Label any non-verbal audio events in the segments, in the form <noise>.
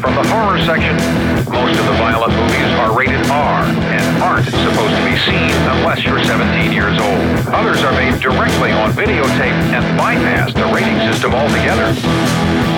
From the horror section. Most of the violent movies are rated R and aren't supposed to be seen unless you're 17 years old. Others are made directly on videotape and bypass the rating system altogether.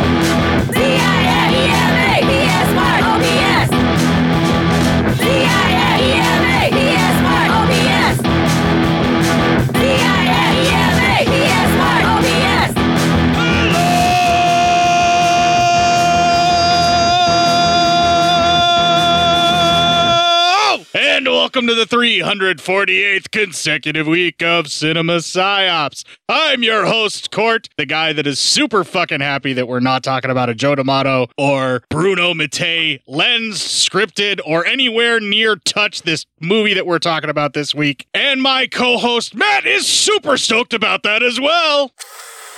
Welcome to the 348th consecutive week of Cinema Psyops. I'm your host, Court, the guy that is super fucking happy that we're not talking about a Joe D'Amato or Bruno Mattei lens scripted or anywhere near touch this movie that we're talking about this week. And my co-host, Matt, is super stoked about that as well.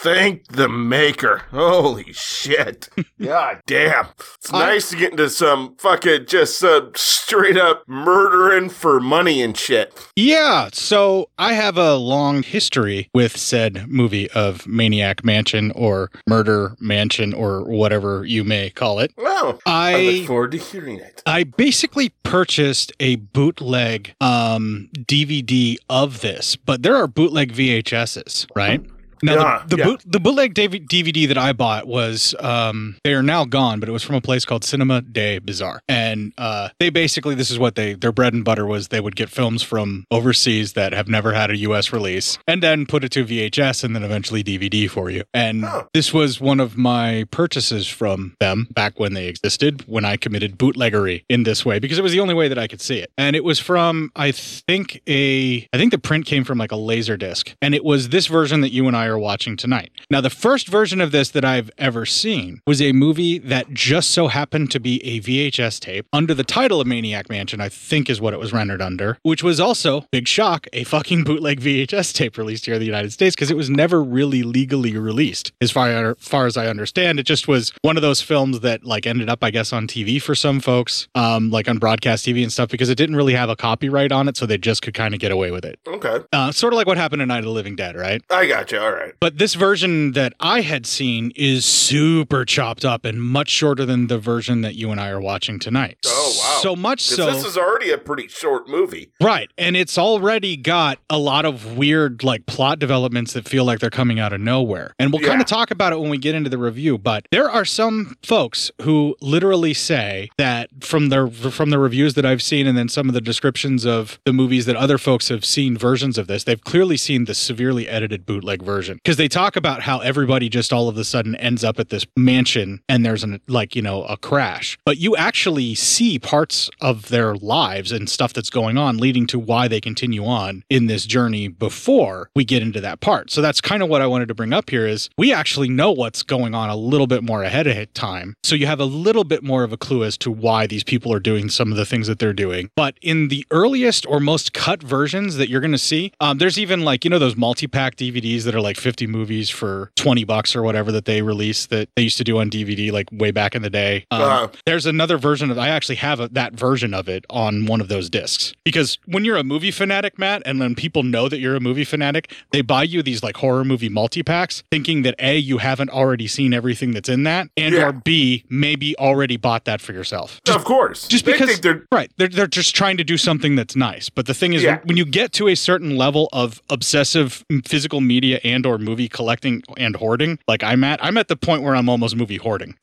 Thank the maker. Holy shit. <laughs> God damn. It's nice to get into some fucking just uh, straight up murdering for money and shit. Yeah, so I have a long history with said movie of Maniac Mansion or Murder Mansion or whatever you may call it. Wow. I- I look forward to hearing it. I basically purchased a bootleg um, DVD of this, but there are bootleg VHSs, right? Now Yeah, the the, yeah. boot, the bootleg DVD that I bought was um they are now gone, but it was from a place called Cinema de Bizarre, and uh they basically this is what they their bread and butter was they would get films from overseas that have never had a U.S. release, and then put it to VHS and then eventually DVD for you. And Oh. this was one of my purchases from them back when they existed when I committed bootleggery in this way because it was the only way that I could see it, and it was from I think a I think the print came from like a laser disc, and it was this version that you and I are watching tonight. Now, the first version of this that I've ever seen was a movie that just so happened to be a VHS tape under the title of Maniac Mansion, I think is what it was rendered under, which was also, big shock, a fucking <laughs> bootleg VHS tape released here in the United States because it was never really legally released. As far, far as I understand, it just was one of those films that like ended up, I guess, on TV for some folks, um, like on broadcast TV and stuff, because it didn't really have a copyright on it, so they just could kind of get away with it. Okay. Uh, sort of like what happened in Night of the Living Dead, right? I got you. All right. But this version that I had seen is super chopped up and much shorter than the version that you and I are watching tonight. Oh, wow. So much so. this is already a pretty short movie. Right. And it's already got a lot of weird, like, plot developments that feel like they're coming out of nowhere. And we'll kind of talk about it when we get into the review. But there are some folks who literally say that from their from the reviews that I've seen and then some of the descriptions of the movies that other folks have seen versions of this, they've clearly seen the severely edited bootleg version. Because they talk about how everybody just all of a sudden ends up at this mansion and there's an like, you know, a crash. But you actually see parts of their lives and stuff that's going on leading to why they continue on in this journey before we get into that part. So that's kind of what I wanted to bring up here is we actually know what's going on a little bit more ahead of time. So you have a little bit more of a clue as to why these people are doing some of the things that they're doing. But in the earliest or most cut versions that you're going to see, um, there's even like, you know, those multi-pack DVDs that are like 50 movies for 20 bucks or whatever that they release that they used to do on DVD like way back in the day. Um, there's another version of I actually have a, that version of it on one of those discs because when you're a movie fanatic, Matt, and when people know that you're a movie fanatic, they buy you these like horror movie multi packs, thinking that a you haven't already seen everything that's in that, and Yeah. or b maybe already bought that for yourself. of course. Just They because they're right, they're they're just trying to do something that's nice. But the thing is, Yeah. when you get to a certain level of obsessive physical media and or movie collecting and hoarding, like I'm at, I'm at the point where I'm almost movie hoarding.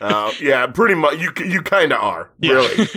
uh, <laughs> yeah, pretty much. You you kind of are really.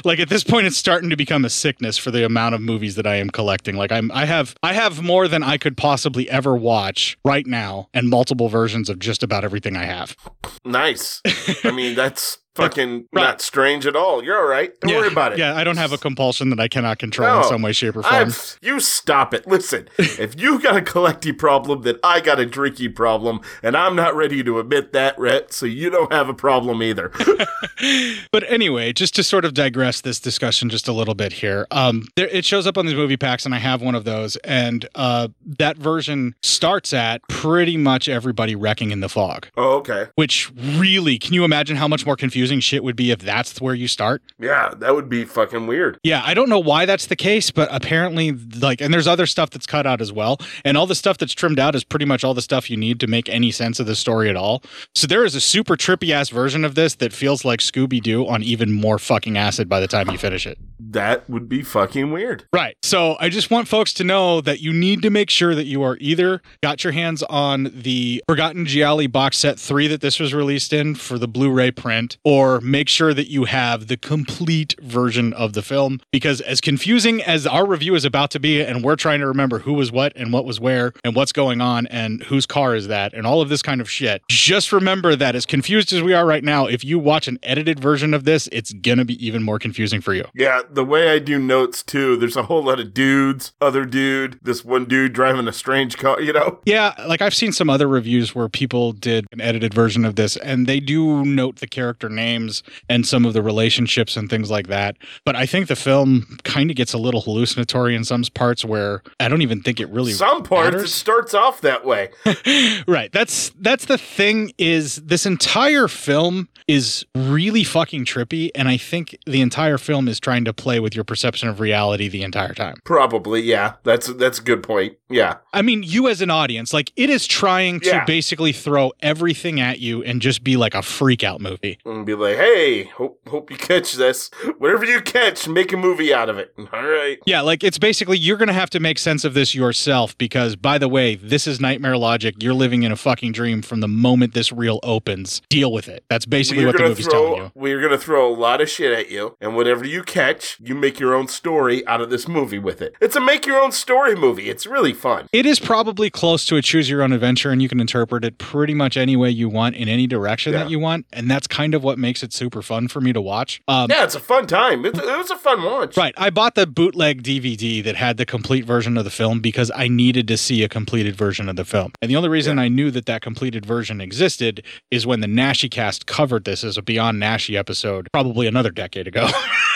<laughs> like at this point it's starting to become a sickness for the amount of movies that I am collecting. Like I'm I have I have more than I could possibly ever watch right now and multiple versions of just about everything I have. nice. I mean, that's fucking Right. not strange at all. You're all right. Don't worry about it. Yeah, I don't have a compulsion that I cannot control in some way, shape, or form. I'm, you stop it. Listen, <laughs> if you got a collecty problem, then I got a drinky problem, and I'm not ready to admit that, Rhett, so you don't have a problem either. <laughs> <laughs> but anyway, just to sort of digress this discussion just a little bit here, um, there, it shows up on these movie packs, and I have one of those, and uh, that version starts at pretty much everybody wrecking in the fog. oh, okay. Which really, can you imagine how much more confusing shit would be if that's where you start? Yeah, that would be fucking weird. Yeah, I don't know why that's the case, but apparently, like, and there's other stuff that's cut out as well. And all the stuff that's trimmed out is pretty much all the stuff you need to make any sense of the story at all. So there is a super trippy ass version of this that feels like Scooby Doo on even more fucking acid by the time you finish it. That would be fucking weird. Right. So I just want folks to know that you need to make sure that you are either got your hands on the Forgotten Gialli box set 3 that this was released in for the Blu-ray print or make sure that you have the complete version of the film because as confusing as our review is about to be and we're trying to remember who was what and what was where and what's going on and whose car is that and all of this kind of shit. Just remember that as confused as we are right now, if you watch an edited version of this, it's going to be even more confusing for you. Yeah, the way I do notes too, there's a whole lot of dudes, other dude, this one dude driving a strange car, you know? Yeah, like I've seen some other reviews where people did an edited version of this and they do note the character names and some of the relationships and things like that. But I think the film kind of gets a little hallucinatory in some parts where I don't even think it really Some parts it starts off that way. <laughs> right. That's that's the thing is this entire film is really fucking trippy and I think the entire film is trying to play with your perception of reality the entire time. Probably, yeah. That's that's a good point. Yeah. I mean, you as an audience, like it is trying to Yeah. basically throw everything at you and just be like a freak out movie. And be like, hey, hope hope you catch this. Whatever you catch, make a movie out of it. <laughs> All right. Yeah, like it's basically you're going to have to make sense of this yourself because, by the way, this is nightmare logic. You're living in a fucking dream from the moment this reel opens. Deal with it. That's basically We're what the gonna movie's throw, telling you. We're gonna throw a lot of shit at you, and whatever you catch, you make your own story out of this movie with it. It's a make your own story movie. It's really fun. It is probably close to a choose your own adventure, and you can interpret it pretty much any way you want in any direction that you want. And that's kind of what makes it super fun for me to watch. Um, Yeah, it's a fun time. It, it was a fun watch. Right. I bought the bootleg DVD that had the complete version of the film because I needed to see a completed version of the film. And the only reason I knew that that completed version existed is when the Naschy cast covered this as a Beyond Naschy episode, probably another decade ago. <laughs>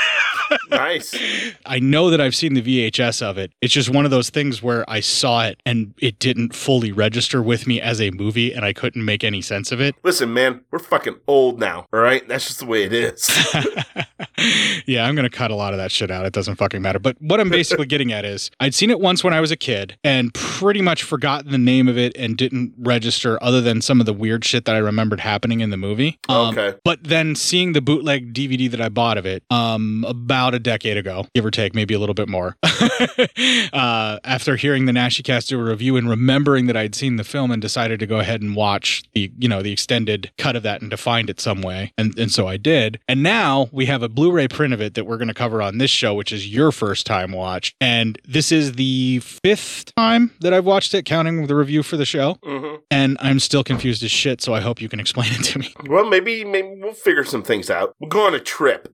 nice. I know that I've seen the VHS of it. It's just one of those things where I saw it and it didn't fully register with me as a movie and I couldn't make any sense of it. Listen, man, we're fucking old now. All right, that's just the way it is. <laughs> yeah, I'm going to cut a lot of that shit out. It doesn't fucking matter. But what I'm basically <laughs> getting at is I'd seen it once when I was a kid and pretty much forgotten the name of it and didn't register other than some of the weird shit that I remembered happening in the movie. Um, Okay. But then seeing the bootleg DVD that I bought of it um, about a decade ago, give or take, maybe a little bit more, <laughs> uh, after hearing the Naschycast do a review and remembering that I'd seen the film and decided to go ahead and watch the, you know, the extended cut of that and to find it some way. And, and so I did. And now we have a Blu-ray print of it that we're going to cover on this show, which is your first time watch. And this is the fifth time that I've watched it, counting the review for the show. hmm And I'm still confused as shit, so I hope you can explain it to me. Well, maybe maybe we'll figure some things out. We'll go on a trip.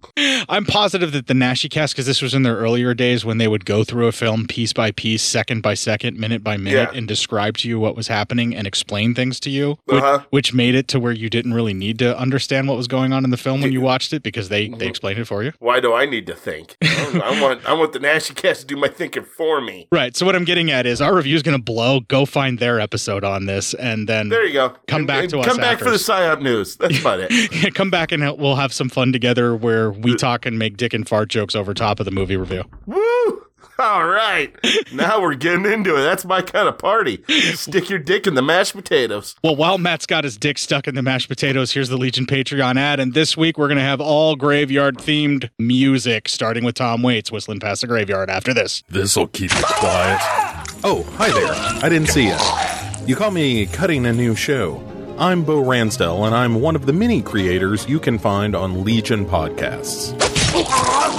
I'm positive that the Naschy cast, because this was in their earlier days when they would go through a film piece by piece, second by second, minute by minute, Yeah. and describe to you what was happening and explain things to you, which, Uh-huh. which made it to where you didn't really need to understand what was going on in the film when you watched it because they, they explained it for you. Why do I need to think? I, I <laughs> want I want the Naschy Cast to do my thinking for me. Right. So what I'm getting at is our review is going to blow. Go find their episode on this, and then There you go. Come And- back and to us Come back after. for the psyop news. That's about it. <laughs> come back and we'll have some fun together where we talk and make dick and fart jokes over top of the movie review. Woo! All right. Now we're getting into it. That's my kind of party. Stick your dick in the mashed potatoes. Well, while Matt's got his dick stuck in the mashed potatoes, here's the Legion Patreon ad. And this week we're going to have all graveyard themed music, starting with Tom Waits whistling past the graveyard after this. This'll keep you quiet. Oh, hi there. I didn't see you. You call me cutting a new show. I'm Bo Ransdell, and I'm one of the many creators you can find on Legion Podcasts. <laughs>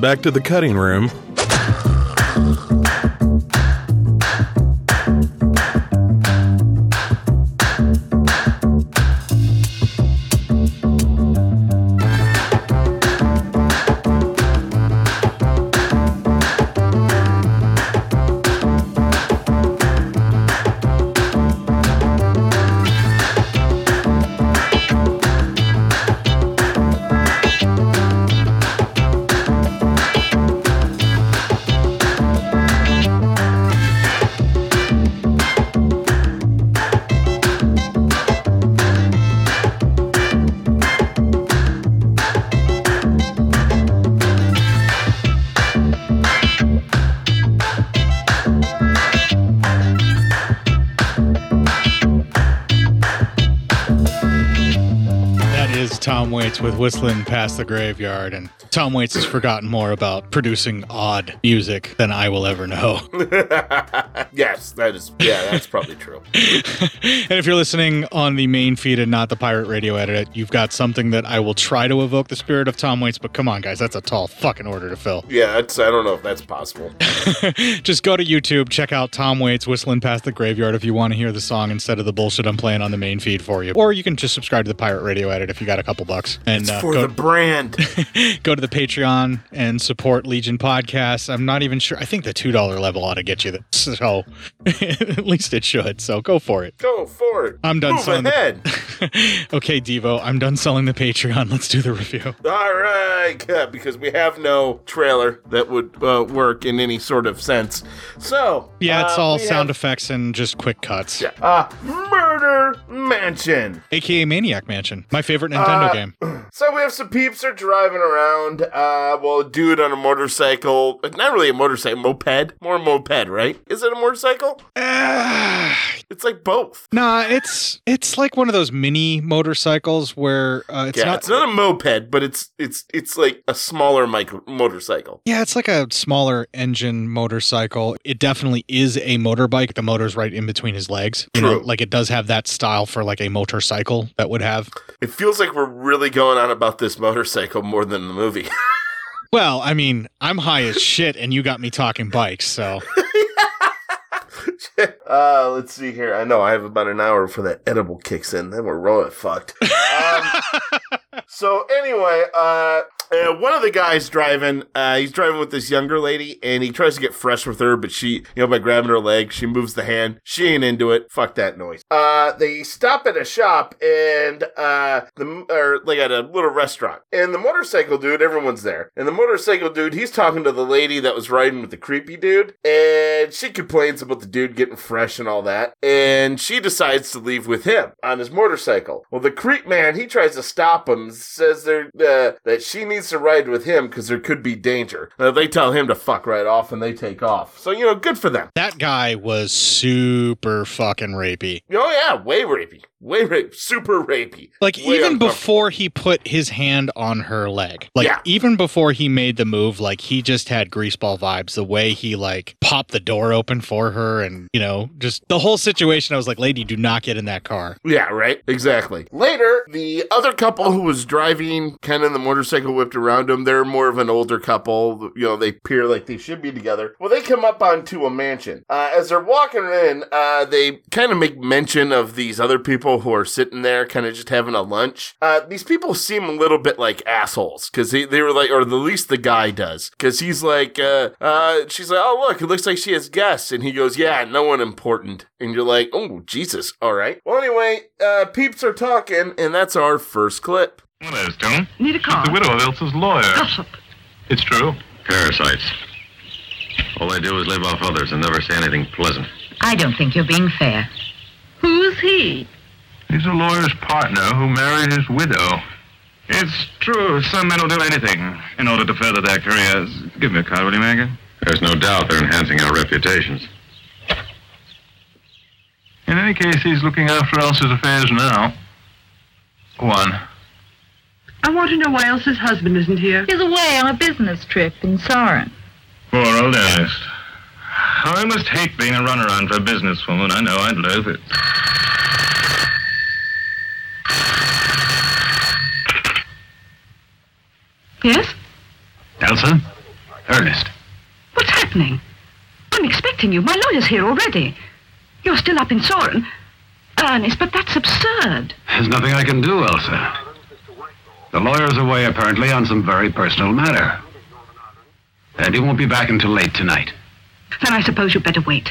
back to the cutting room. With Whistling Past the Graveyard, and Tom Waits has forgotten more about producing odd music than I will ever know. <laughs> <laughs> yes, that is. Yeah, that's probably true. <laughs> and if you're listening on the main feed and not the pirate radio edit, you've got something that I will try to evoke the spirit of Tom Waits, but come on, guys, that's a tall fucking order to fill. Yeah, that's. I don't know if that's possible. Just go to YouTube, check out Tom Waits Whistling Past the Graveyard if you want to hear the song instead of the bullshit I'm playing on the main feed for you. Or you can just subscribe to the pirate radio edit if you got a couple bucks. And It's uh, for go, the brand. go to the Patreon and support Legion Podcasts. I'm not even sure. I think the $2 level ought to get you that. <laughs> So at least it should. So go for it. Go for it. I'm done Move selling the- ahead. <laughs> Okay, Devo, I'm done selling the Patreon. Let's do the review. All right, yeah, because we have no trailer that would uh, work in any sort of sense. So Yeah, it's uh, all sound have, effects and just quick cuts. Yeah. Uh, Murder Mansion. AKA Maniac Mansion, my favorite Nintendo Uh, game. <clears throat> So we have some peeps are driving around. Uh, well, a dude on a motorcycle. Not really a motorcycle, moped. More moped, right? Is it a motorcycle? <sighs> it's like both. Nah, it's it's like one of those mini motorcycles where uh, it's yeah, not. it's not a moped, but it's it's it's like a smaller micro- motorcycle. yeah, it's like a smaller engine motorcycle. It definitely is a motorbike. The motor's right in between his legs. You know, True. like it does have that style for like a motorcycle that would have. It feels like we're really going on about this motorcycle more than the movie. <laughs> Well, I mean, I'm high as shit, and you got me talking bikes, so <laughs> uh, let's see here. I know I have about an hour before that edible kicks in. Then we're rolling fucked. <laughs> Um, so anyway, uh, uh, one of the guys driving, uh, he's driving with this younger lady, and he tries to get fresh with her, but she, you know, by grabbing her leg, she moves the hand. She ain't into it. Fuck that noise. Uh, they stop at a shop and uh, the or like at a little restaurant, and the motorcycle dude, everyone's there, and the motorcycle dude, he's talking to the lady that was riding with the creepy dude, and she complains about the dude getting fresh and all that, and she decides to leave with him on his motorcycle. Well, the creep man, he tries to stop him, says they're, uh, that she needs to ride with him because there could be danger. Now, they tell him to fuck right off, and they take off. So you know, good for them. that guy was super fucking rapey. Oh yeah, way rapey, way rape, super rapey. Like Way even before he put his hand on her leg, like Yeah. even before he made the move, like he just had greaseball vibes. The way he like popped the door open for her, and you know, just the whole situation. I was like, "Lady, do not get in that car." Yeah, right. Exactly. Later, the other couple who was driving, Ken and the motorcycle whipped around them. They're more of an older couple. You know, they appear like they should be together. Well, they come up onto a mansion. Uh, as they're walking in, uh, they kind of make mention of these other people who are sitting there, kind of just having a lunch. Uh, these people seem a little bit like assholes because they, they were like, or at least the guy does, because he's like, uh, uh, she's like, oh look, it looks like she has guests, and he goes, yeah, no one important, and you're like, oh Jesus, all right. Well, anyway, uh, peeps are talking, and that's our first clip. Well, there's Tom. Need a car? The widow of Elsa's lawyer. Gossip. It's true. Parasites. All they do is live off others and never say anything pleasant. I don't think you're being fair. Who's he? He's a lawyer's partner who married his widow. It's true. Some men will do anything in order to further their careers. Give me a card, will you, Megan? There's no doubt they're enhancing our reputations. In any case, he's looking after Elsa's affairs now. One. I want to know why Elsa's husband isn't here. He's away on a business trip in Sarin. Poor old Ernest. I must hate being a runaround for a businesswoman. I know I'd loathe it. Yes? Elsa? Ernest. What's happening? I'm expecting you. My lawyer's here already. You're still up in Soren. Ernest, but that's absurd. There's nothing I can do, Elsa. The lawyer's away apparently on some very personal matter. And he won't be back until late tonight. Then I suppose you'd better wait.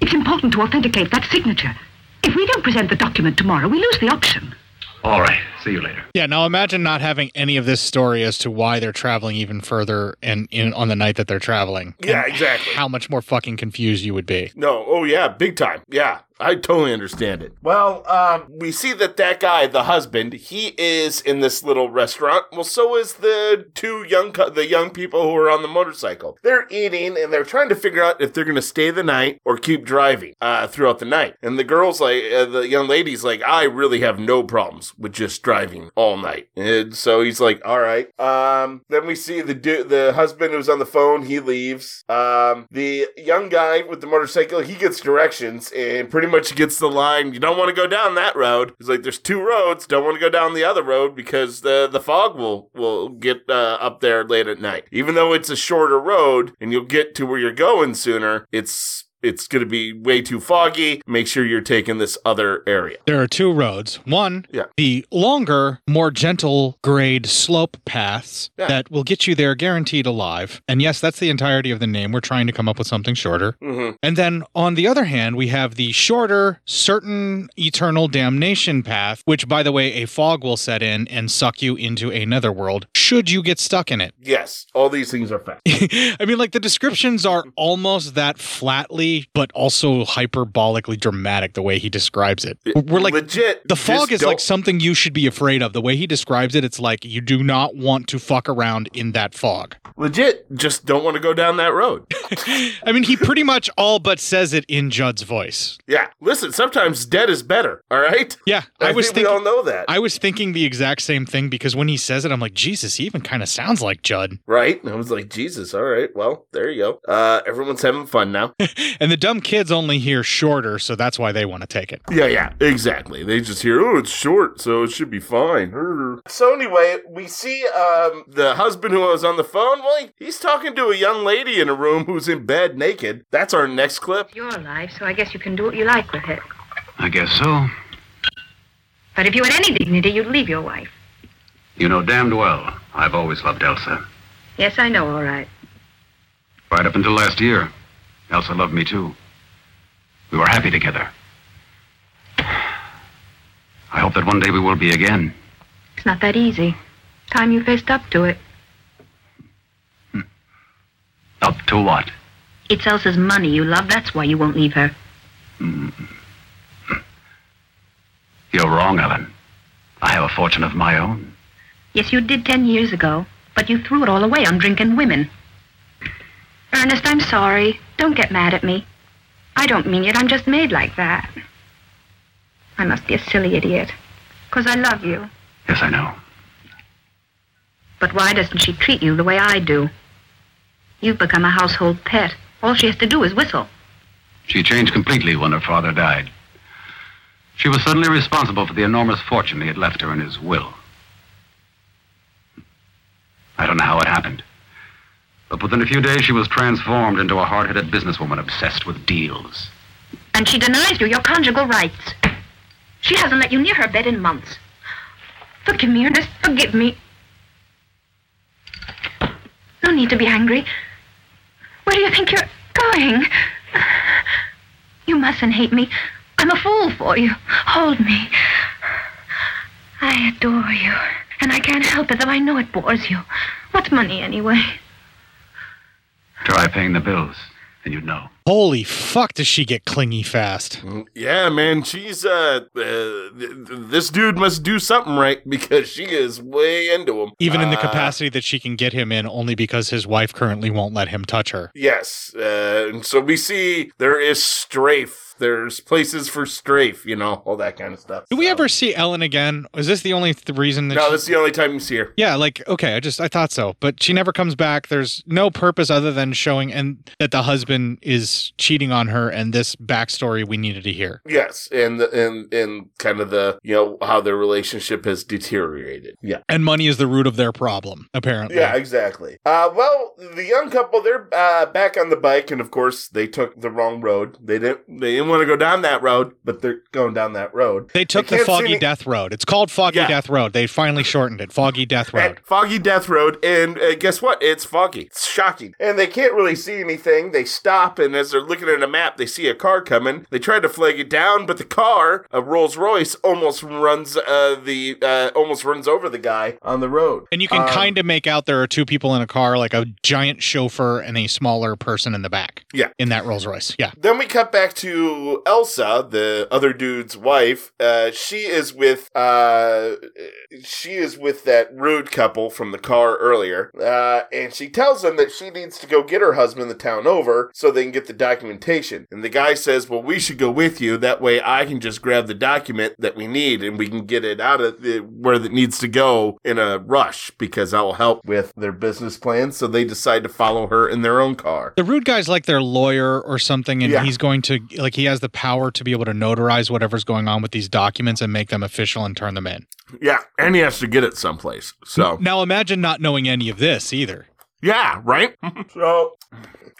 It's important to authenticate that signature. If we don't present the document tomorrow, we lose the option. All right. See you later. Yeah, now imagine not having any of this story as to why they're traveling even further and in on the night that they're traveling. Yeah, exactly. How much more fucking confused you would be. No, oh yeah, big time. Yeah, I totally understand it. Well, um, we see that that guy, the husband, he is in this little restaurant. Well, so is the two young, cou- the young people who are on the motorcycle. They're eating and they're trying to figure out if they're going to stay the night or keep driving uh, throughout the night. And the girl's like, uh, the young lady's like, I really have no problems with just driving driving all night. And so he's like, all right. Um, then we see the du- the husband who's on the phone. He leaves. Um, the young guy with the motorcycle, he gets directions and pretty much gets the line, you don't want to go down that road. He's like, there's two roads. Don't want to go down the other road because the, the fog will, will get uh, up there late at night. Even though it's a shorter road and you'll get to where you're going sooner, it's it's going to be way too foggy. Make sure you're taking this other area. There are two roads. One, Yeah. the longer, more gentle grade slope paths Yeah. that will get you there guaranteed alive. And yes, that's the entirety of the name. We're trying to come up with something shorter. Mhm. And then on the other hand, we have the shorter, certain eternal damnation path, which, by the way, a fog will set in and suck you into a netherworld should you get stuck in it. Yes, all these things are fact. <laughs> I mean, like the descriptions are almost that flatly, but also hyperbolically dramatic the way he describes it. We're like legit. The fog is like don't- something you should be afraid of. The way he describes it, it's like you do not want to fuck around in that fog. Legit, just don't want to go down that road. <laughs> <laughs> I mean, he pretty much all but says it in Jud's voice. Yeah, listen, sometimes dead is better, all right? Yeah, I, I was think thinking- we all know that. I was thinking the exact same thing because when he says it, I'm like, Jesus, he even kind of sounds like Jud. Right? And I was like, Jesus, all right, well, there you go. Uh, everyone's having fun now. <laughs> And the dumb kids only hear shorter, so that's why they want to take it. yeah, yeah, exactly. They just hear, oh, it's short, so it should be fine. So anyway, we see um, the husband who was on the phone. Well, he's talking to a young lady in a room who's in bed naked. That's our next clip. Your life, so I guess you can do what you like with it. I guess so. But if you had any dignity, you'd leave your wife. You know damned well I've always loved Elsa. Yes, I know, all right. Right up until last year, Elsa loved me too. We were happy together. I hope that one day we will be again. It's not that easy. Time you faced up to it. Hmm. Up to what? It's Elsa's money you love. That's why you won't leave her. Hmm. You're wrong, Ellen. I have a fortune of my own. Yes, you did ten years ago, but you threw it all away on drinking women. Ernest, I'm sorry. Don't get mad at me. I don't mean it. I'm just made like that. I must be a silly idiot. Because I love you. Yes, I know. But why doesn't she treat you the way I do? You've become a household pet. All she has to do is whistle. She changed completely when her father died. She was suddenly responsible for the enormous fortune he had left her in his will. I don't know how it happened. But within a few days, she was transformed into a hard headed businesswoman obsessed with deals. And she denies you your conjugal rights. She hasn't let you near her bed in months. Forgive me, Ernest. Forgive me. No need to be angry. Where do you think you're going? You mustn't hate me. I'm a fool for you. Hold me. I adore you. And I can't help it, though I know it bores you. What's money, anyway? Try paying the bills, and you'd know. Holy fuck, does she get clingy fast? Yeah, man, she's uh, uh th- th- this dude must do something right because she is way into him. Even in the Uh, capacity that she can get him in only because his wife currently won't let him touch her. Yes, uh, and so we see there is strafe. There's places for strafe, you know, all that kind of stuff. Do we ever see Ellen again? Is this the only th- reason that No, she- that's the only time you see her. Yeah, like okay, I just I thought so, but she never comes back. There's no purpose other than showing and that the husband is cheating on her, and this backstory we needed to hear. Yes, and the, and and kind of the you know how their relationship has deteriorated. Yeah. And money is the root of their problem, apparently. Yeah, exactly. Uh, well, the young couple they're uh, back on the bike, and of course they took the wrong road. They didn't they didn't want to go down that road, but they're going down that road. They took the Foggy any- Death Road. It's called Foggy Yeah. Death Road. They finally shortened it. Foggy Death Road. Foggy Death Road, and uh, guess what? It's foggy. It's shocking, and they can't really see anything. They stop, and as they're looking at a map, they see a car coming. They try to flag it down, but the car, a Rolls Royce, almost runs uh, the uh, almost runs over the guy on the road. And you can Um, kind of make out there are two people in a car, like a giant chauffeur and a smaller person in the back. Yeah. In that Rolls Royce. Yeah. Then we cut back to Elsa, the other dude's wife. Uh, she is with uh, she is with that rude couple from the car earlier, uh, and she tells them that she needs to go get her husband the town over so they can get the the documentation. And the guy says, well, we should go with you. That way I can just grab the document that we need and we can get it out of the, where it needs to go in a rush because that will help with their business plans. So they decide to follow her in their own car. The rude guy's like their lawyer or something, and Yeah. he's going to like he has the power to be able to notarize whatever's going on with these documents and make them official and turn them in. Yeah. And he has to get it someplace. So. Now imagine not knowing any of this either. Yeah, right? <laughs> so,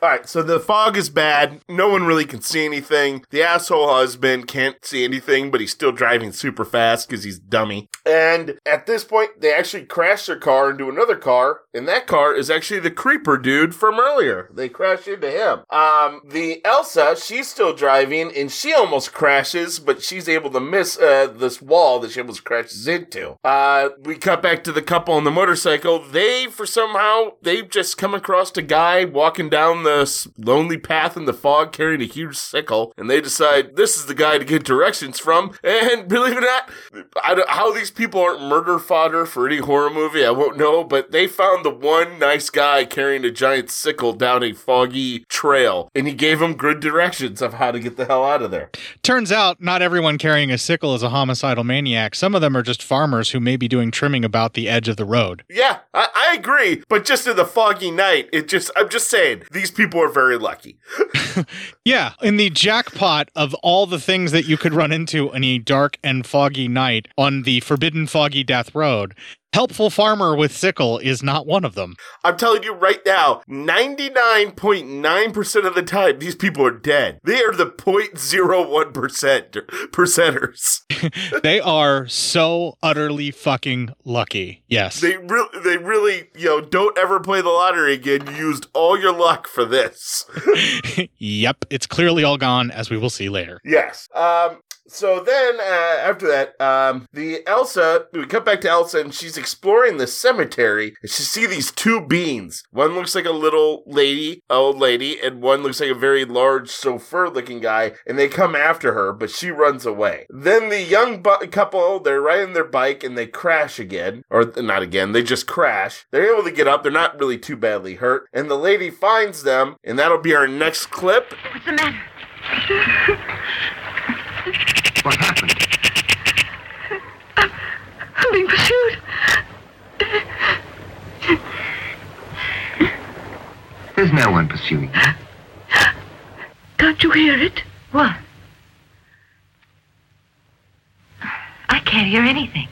all right, so the fog is bad. No one really can see anything. The asshole husband can't see anything, but he's still driving super fast because he's dummy. And at this point, they actually crash their car into another car, and that car is actually the creeper dude from earlier. They crash into him. Um, the Elsa, she's still driving, and she almost crashes, but she's able to miss uh, this wall that she almost crashes into. Uh, we cut back to the couple on the motorcycle. They, for somehow, they've just come across a guy walking down the lonely path in the fog carrying a huge sickle, and they decide this is the guy to get directions from. And <laughs> believe it or not, I don't, how these people aren't murder fodder for any horror movie, I won't know, but they found the one nice guy carrying a giant sickle down a foggy trail, and he gave them good directions of how to get the hell out of there. Turns out not everyone carrying a sickle is a homicidal maniac. Some of them are just farmers who may be doing trimming about the edge of the road. Yeah, I, I agree, but just in the foggy night, it just, I'm just saying, these people are very lucky. <laughs> Yeah, in the jackpot of all the things that you could run into in a dark and foggy night on the forbidden foggy death road, helpful farmer with sickle is not one of them. I'm telling you right now, 99.9% of the time, these people are dead. They are the 0.01% percenters. <laughs> <laughs> they are so utterly fucking lucky. Yes. They really, they really, you know, don't ever play the lottery again. You used all your luck for this. <laughs> yep, it's clearly all gone, as we will see later. Yes. Um. So then, uh, after that, um, the Elsa, we cut back to Elsa, and she's exploring the cemetery, and she see these two beings. One looks like a little lady, old lady, and one looks like a very large chauffeur-looking guy, and they come after her, but she runs away. Then the young bu- couple, they're riding their bike, and they crash again, or not again, they just crash. They're able to get up, they're not really too badly hurt, and the lady finds them, and that'll be our next clip. What's the matter? What happened? I'm I'm being pursued. There's no one pursuing you. Can't you hear it? What? I can't hear anything.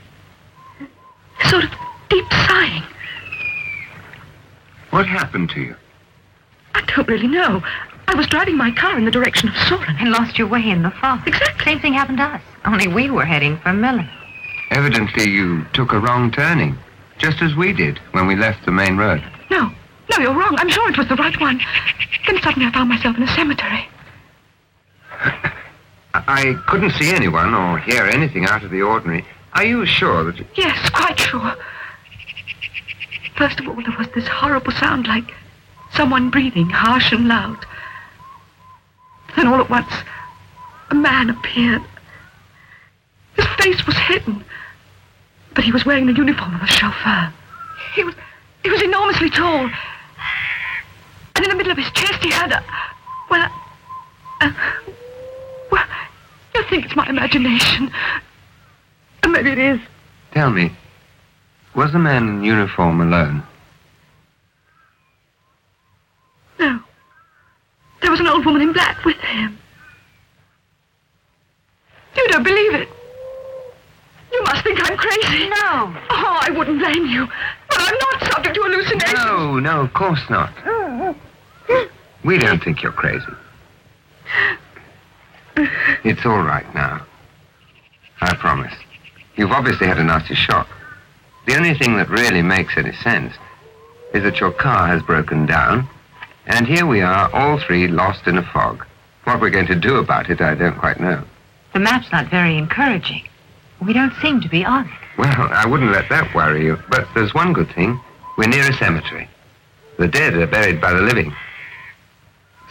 Sort of deep sighing. What happened to you? I don't really know. I was driving my car in the direction of Soren. And lost your way in the fog. Exactly. Same thing happened to us. Only we were heading for Miller. Evidently, you took a wrong turning, just as we did when we left the main road. No, no, you're wrong. I'm sure it was the right one. Then suddenly I found myself in a cemetery. <laughs> I- I couldn't see anyone or hear anything out of the ordinary. Are you sure that... Yes, quite sure. First of all, there was this horrible sound like someone breathing, harsh and loud. Then all at once, a man appeared. His face was hidden, but he was wearing the uniform of a chauffeur. He was, he was enormously tall, and in the middle of his chest he had a, well, a, well, you think it's my imagination. And maybe it is. Tell me, was the man in uniform alone? No. There was an old woman in black with him. You don't believe it. You must think I'm crazy. No. Oh, I wouldn't blame you. But I'm not subject to hallucinations. No, no, of course not. We don't think you're crazy. It's all right now. I promise. You've obviously had a nasty shock. The only thing that really makes any sense is that your car has broken down, and here we are, all three lost in a fog. What we're going to do about it, I don't quite know. The map's not very encouraging. We don't seem to be on it. Well, I wouldn't let that worry you, but there's one good thing. We're near a cemetery. The dead are buried by the living.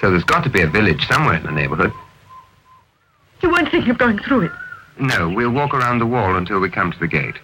So there's got to be a village somewhere in the neighborhood. You weren't thinking of going through it. No, we'll walk around the wall until we come to the gate.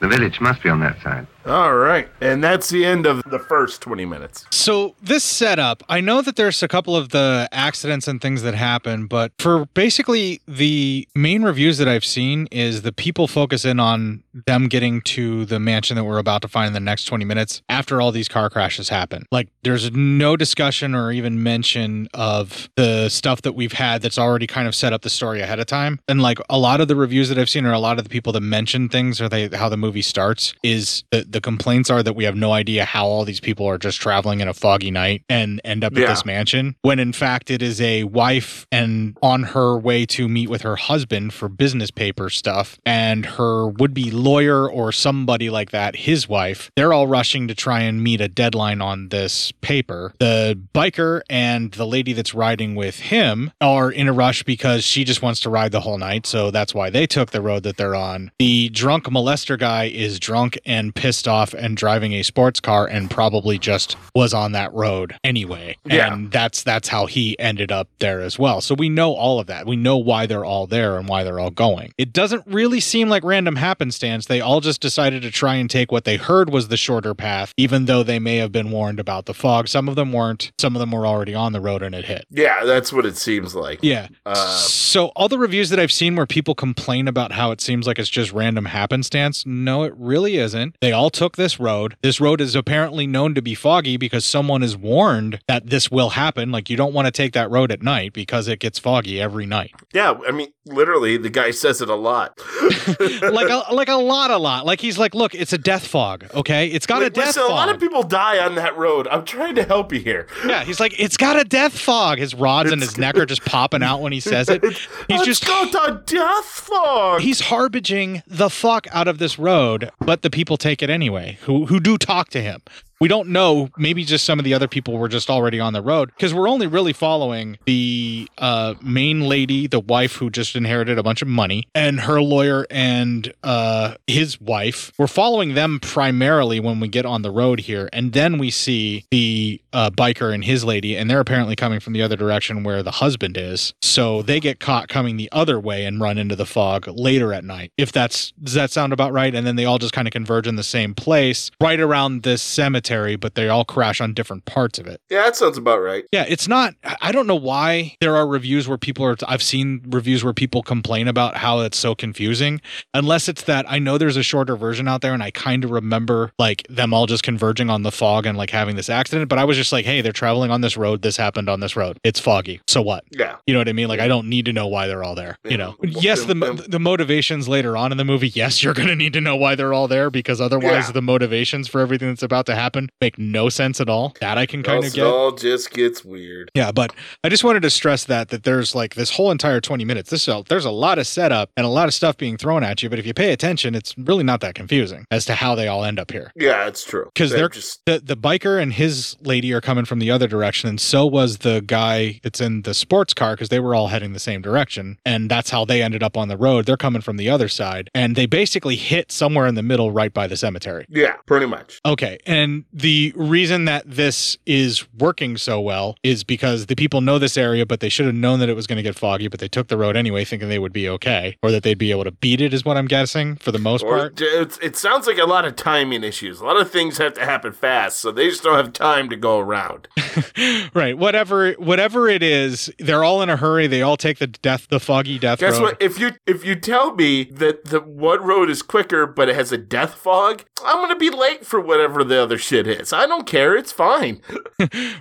The village must be on that side. All right. And that's the end of the first 20 minutes. So this setup, I know that there's a couple of the accidents and things that happen, but for basically the main reviews that I've seen is the people focus in on them getting to the mansion that we're about to find in the next 20 minutes after all these car crashes happen. Like there's no discussion or even mention of the stuff that we've had that's already kind of set up the story ahead of time. And like a lot of the reviews that I've seen or a lot of the people that mention things or they how the movie starts is the, the complaints are that we have no idea how all these people are just traveling in a foggy night and end up Yeah. at this mansion when in fact it is a wife and on her way to meet with her husband for business paper stuff and her would-be lawyer or somebody like that his wife they're all rushing to try and meet a deadline on this paper the biker and the lady that's riding with him are in a rush because she just wants to ride the whole night so that's why they took the road that they're on the drunk molester guy is drunk and pissed off and driving a sports car and probably just was on that road anyway Yeah. and that's that's how he ended up there as well so we know all of that we know why they're all there and why they're all going it doesn't really seem like random happenstance they all just decided to try and take what they heard was the shorter path even though they may have been warned about the fog some of them weren't some of them were already on the road and it hit Yeah, that's what it seems like. yeah. Uh, so all the reviews that I've seen where people complain about how it seems like it's just random happenstance, no, it really isn't. They all took this road. This road is apparently known to be foggy because someone is warned that this will happen. Like you don't want to take that road at night because it gets foggy every night. yeah, I mean, literally, the guy says it a lot. <laughs> <laughs> like a, like a lot, a lot. Like he's like, look, it's a death fog. Okay, it's got a death listen, fog. a lot of people die on that road. I'm trying to help you here. Yeah, he's like, it's got a death fog. His rods and his neck are just popping out when he <laughs> says it. He's Let's just go to death fog. He's harbinging the fuck out of this road, but the people take it anyway. Who who do talk to him. We don't know. Maybe just some of the other people were just already on the road because we're only really following the uh, main lady, the wife who just inherited a bunch of money, and her lawyer and uh, his wife. We're following them primarily when we get on the road here, and then we see the uh, biker and his lady, and they're apparently coming from the other direction where the husband is. So they get caught coming the other way and run into the fog later at night. If that's does that sound about right? And then they all just kind of converge in the same place right around this cemetery, but they all crash on different parts of it. Yeah, that sounds about right. Yeah, it's not. I don't know why there are reviews where people are. I've seen reviews where people complain about how it's so confusing. Unless it's that I know there's a shorter version out there, and I kind of remember like them all just converging on the fog and like having this accident. But I was just like, hey, they're traveling on this road. This happened on this road. It's foggy. So what? Yeah. You know what I mean? Like I don't need to know why they're all there. You know. Yes, the the motivations later on in the movie. Yes, you're going to need to know why they're all there because otherwise Yeah. the motivations for everything that's about to happen make no sense at all. That I can kind of it get. all just gets weird. Yeah, but I just wanted to stress that that there's like this whole entire 20 minutes. This there's a lot of setup and a lot of stuff being thrown at you, but if you pay attention, it's really not that confusing as to how they all end up here. Yeah, it's true. Because They're they're just the, the biker and his lady are coming from the other direction, and so was the guy that's in the sports car because they were all heading the same direction, and that's how they ended up on the road. They're coming from the other side, and they basically hit somewhere in the middle, right by the cemetery. yeah, pretty much. Okay. And the reason that this is working so well is because the people know this area, but they should have known that it was going to get foggy, but they took the road anyway, thinking they would be okay or that they'd be able to beat it, is what I'm guessing for the most Or part. it, it sounds like a lot of timing issues. A lot of things have to happen fast, so they just don't have time to go around. <laughs> right. Whatever, whatever it is, they're all in a hurry. They all take the death, the foggy death Guess road. what? If you if you tell me that the one road is quicker, but it has a death fog, I'm gonna be late for whatever the other shit is. I don't care. It's fine. <laughs>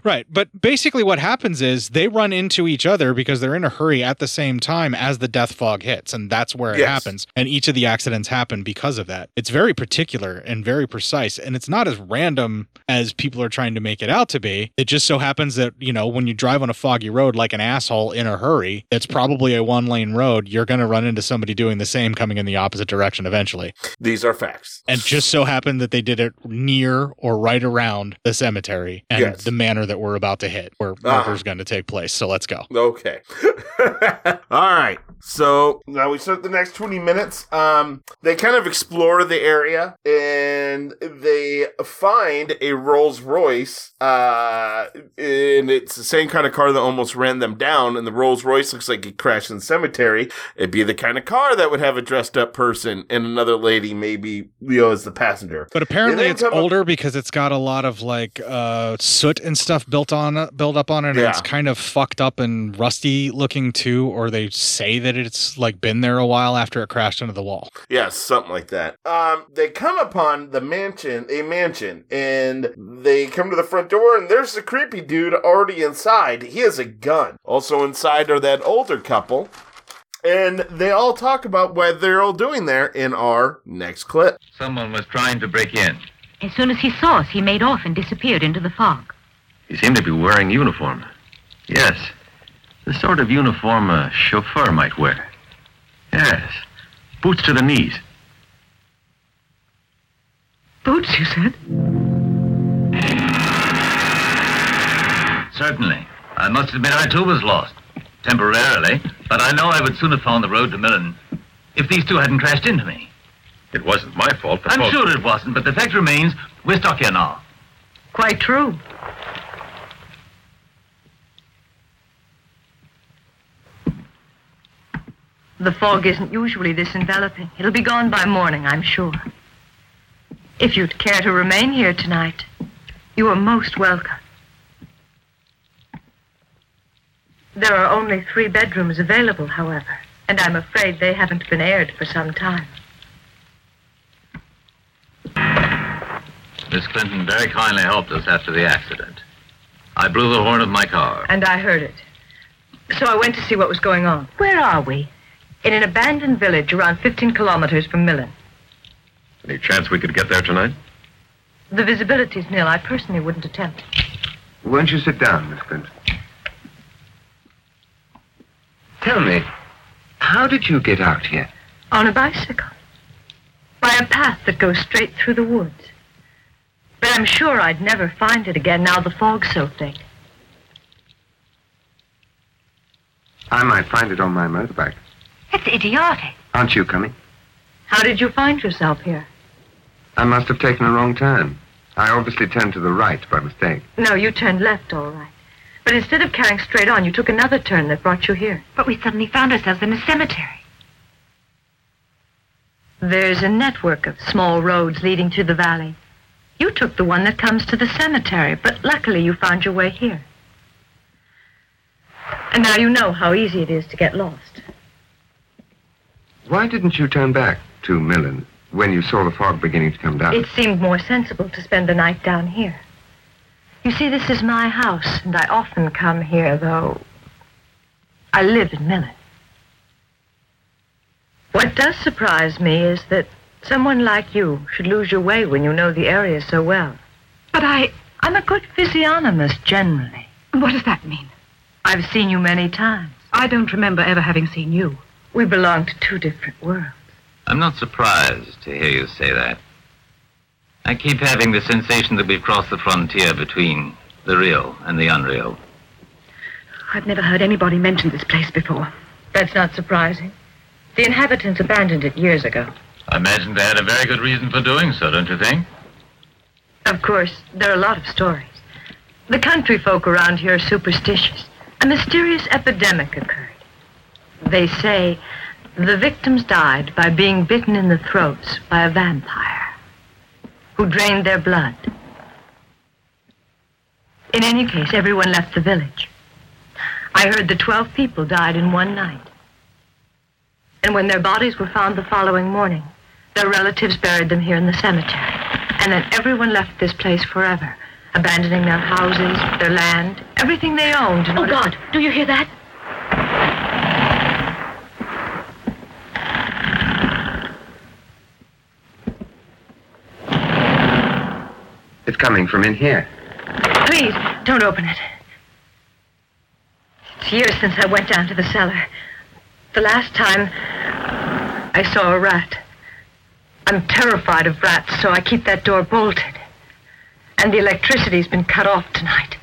Right. But basically, what happens is they run into each other because they're in a hurry at the same time as the death fog hits. And that's where it Yes. happens. And each of the accidents happen because of that. It's very particular and very precise. And it's not as random as people are trying to make it out to be. It just so happens that, you know, when you drive on a foggy road like an asshole in a hurry, it's probably a one lane road. You're going to run into somebody doing the same coming in the opposite direction eventually. These are facts. And just so happened that they did it near or right around the cemetery and Yes. the manner that we're about to hit, where Ah. murder's going to take place. So let's go. Okay. <laughs> All right. So now we start the next 20 minutes. Um, they kind of explore the area and they find a Rolls Royce, uh, and it's the same kind of car that almost ran them down. And the Rolls Royce looks like it crashed in the cemetery. It'd be the kind of car that would have a dressed up person and another lady, maybe Leo as the passenger. But apparently it's come up- older because it's got a lot of like uh, soot and stuff built on it, built up on it, and Yeah. it's kind of fucked up and rusty looking too. Or they say that it's like been there a while after it crashed into the wall. Yes, something like that. Um, they come upon the mansion, a mansion, and they come to the front door, and there's the creepy dude already inside. He has a gun. Also inside are that older couple, and they all talk about what they're all doing there in our next clip. Someone was trying to break in. As soon as he saw us, he made off and disappeared into the fog. He seemed to be wearing uniform. Yes, the sort of uniform a chauffeur might wear. Yes, boots to the knees. Boots, you said? Certainly. I must admit I too was lost. Temporarily. But I know I would soon have found the road to Millen if these two hadn't crashed into me. It wasn't my fault. The I'm folks- sure it wasn't, but the fact remains we're stuck here now. Quite true. The fog isn't usually this enveloping. It'll be gone by morning, I'm sure. If you'd care to remain here tonight, you are most welcome. There are only three bedrooms available, however, and I'm afraid they haven't been aired for some time. Miss Clinton very kindly helped us after the accident. I blew the horn of my car. And I heard it. So I went to see what was going on. Where are we? In an abandoned village around 15 kilometers from Millen. Any chance we could get there tonight? The visibility's nil. I personally wouldn't attempt. Won't you sit down, Miss Clinton? Tell me, how did you get out here? On a bicycle. By a path that goes straight through the woods. But I'm sure I'd never find it again now the fog's so thick. I might find it on my motorbike. That's idiotic. Aren't you coming? How did you find yourself here? I must have taken a wrong turn. I obviously turned to the right by mistake. No, you turned left, all right. But instead of carrying straight on, you took another turn that brought you here. But we suddenly found ourselves in a cemetery. There's a network of small roads leading to the valley. You took the one that comes to the cemetery, but luckily you found your way here. And now you know how easy it is to get lost. Why didn't you turn back to Millen when you saw the fog beginning to come down? It seemed more sensible to spend the night down here. You see, this is my house, and I often come here, though I live in Millen. What does surprise me is that someone like you should lose your way when you know the area so well. But I. I'm a good physiognomist, generally. What does that mean? I've seen you many times. I don't remember ever having seen you. We belong to two different worlds. I'm not surprised to hear you say that. I keep having the sensation that we've crossed the frontier between the real and the unreal. I've never heard anybody mention this place before. That's not surprising. The inhabitants abandoned it years ago. I imagine they had a very good reason for doing so, don't you think? Of course, there are a lot of stories. The country folk around here are superstitious. A mysterious epidemic occurred. They say the victims died by being bitten in the throats by a vampire who drained their blood. In any case, everyone left the village. I heard that 12 people died in one night. And when their bodies were found the following morning, their relatives buried them here in the cemetery. And then everyone left this place forever, abandoning their houses, their land, everything they owned. Oh, order- God, do you hear that? It's coming from in here. Please, don't open it. It's years since I went down to the cellar. The last time I saw a rat. I'm terrified of rats, so I keep that door bolted. And the electricity's been cut off tonight.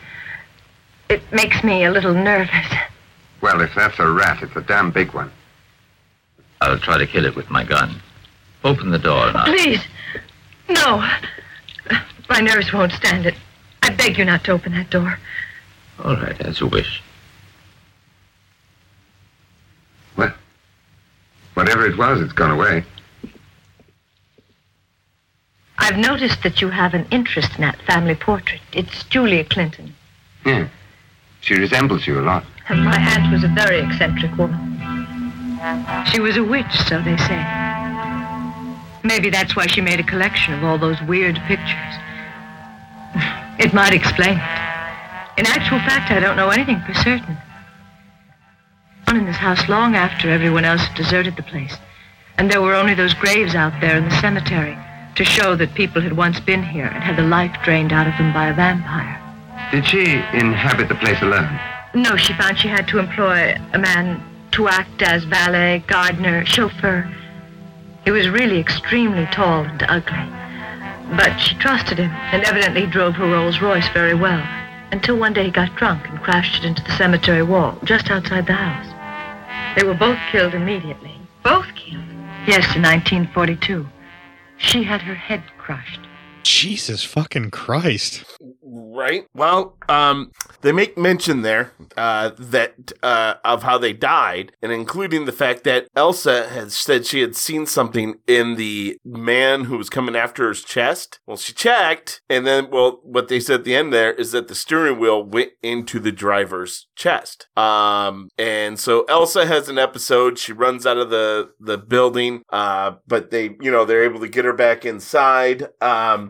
It makes me a little nervous. Well, if that's a rat, it's a damn big one. I'll try to kill it with my gun. Open the door and I'll... Please, no. My nerves won't stand it. I I beg you not to open that door. All right, as you wish. Well, whatever it was, it's gone away. I've noticed that you have an interest in that family portrait. It's Julia Clinton. Yeah. She resembles you a lot. And my aunt was a very eccentric woman. She was a witch, so they say. Maybe that's why she made a collection of all those weird pictures. <sighs> It might explain it. In actual fact, I don't know anything for certain. Down in this house long after everyone else had deserted the place, and there were only those graves out there in the cemetery to show that people had once been here and had the life drained out of them by a vampire. Did she inhabit the place alone? No, she found she had to employ a man to act as valet, gardener, chauffeur. He was really extremely tall and ugly. But she trusted him and evidently drove her Rolls Royce very well until one day he got drunk and crashed it into the cemetery wall just outside the house. They were both killed immediately. Both killed? Yes, in 1942. She had her head crushed. Jesus fucking Christ. Right. Well, um, they make mention there uh, that uh, of how they died, and including the fact that Elsa had said she had seen something in the man who was coming after her chest. Well, she checked, and then, well, what they said at the end there is that the steering wheel went into the driver's chest. Um, and so Elsa has an episode. She runs out of the the building, uh, but they, you know, they're able to get her back inside. Um,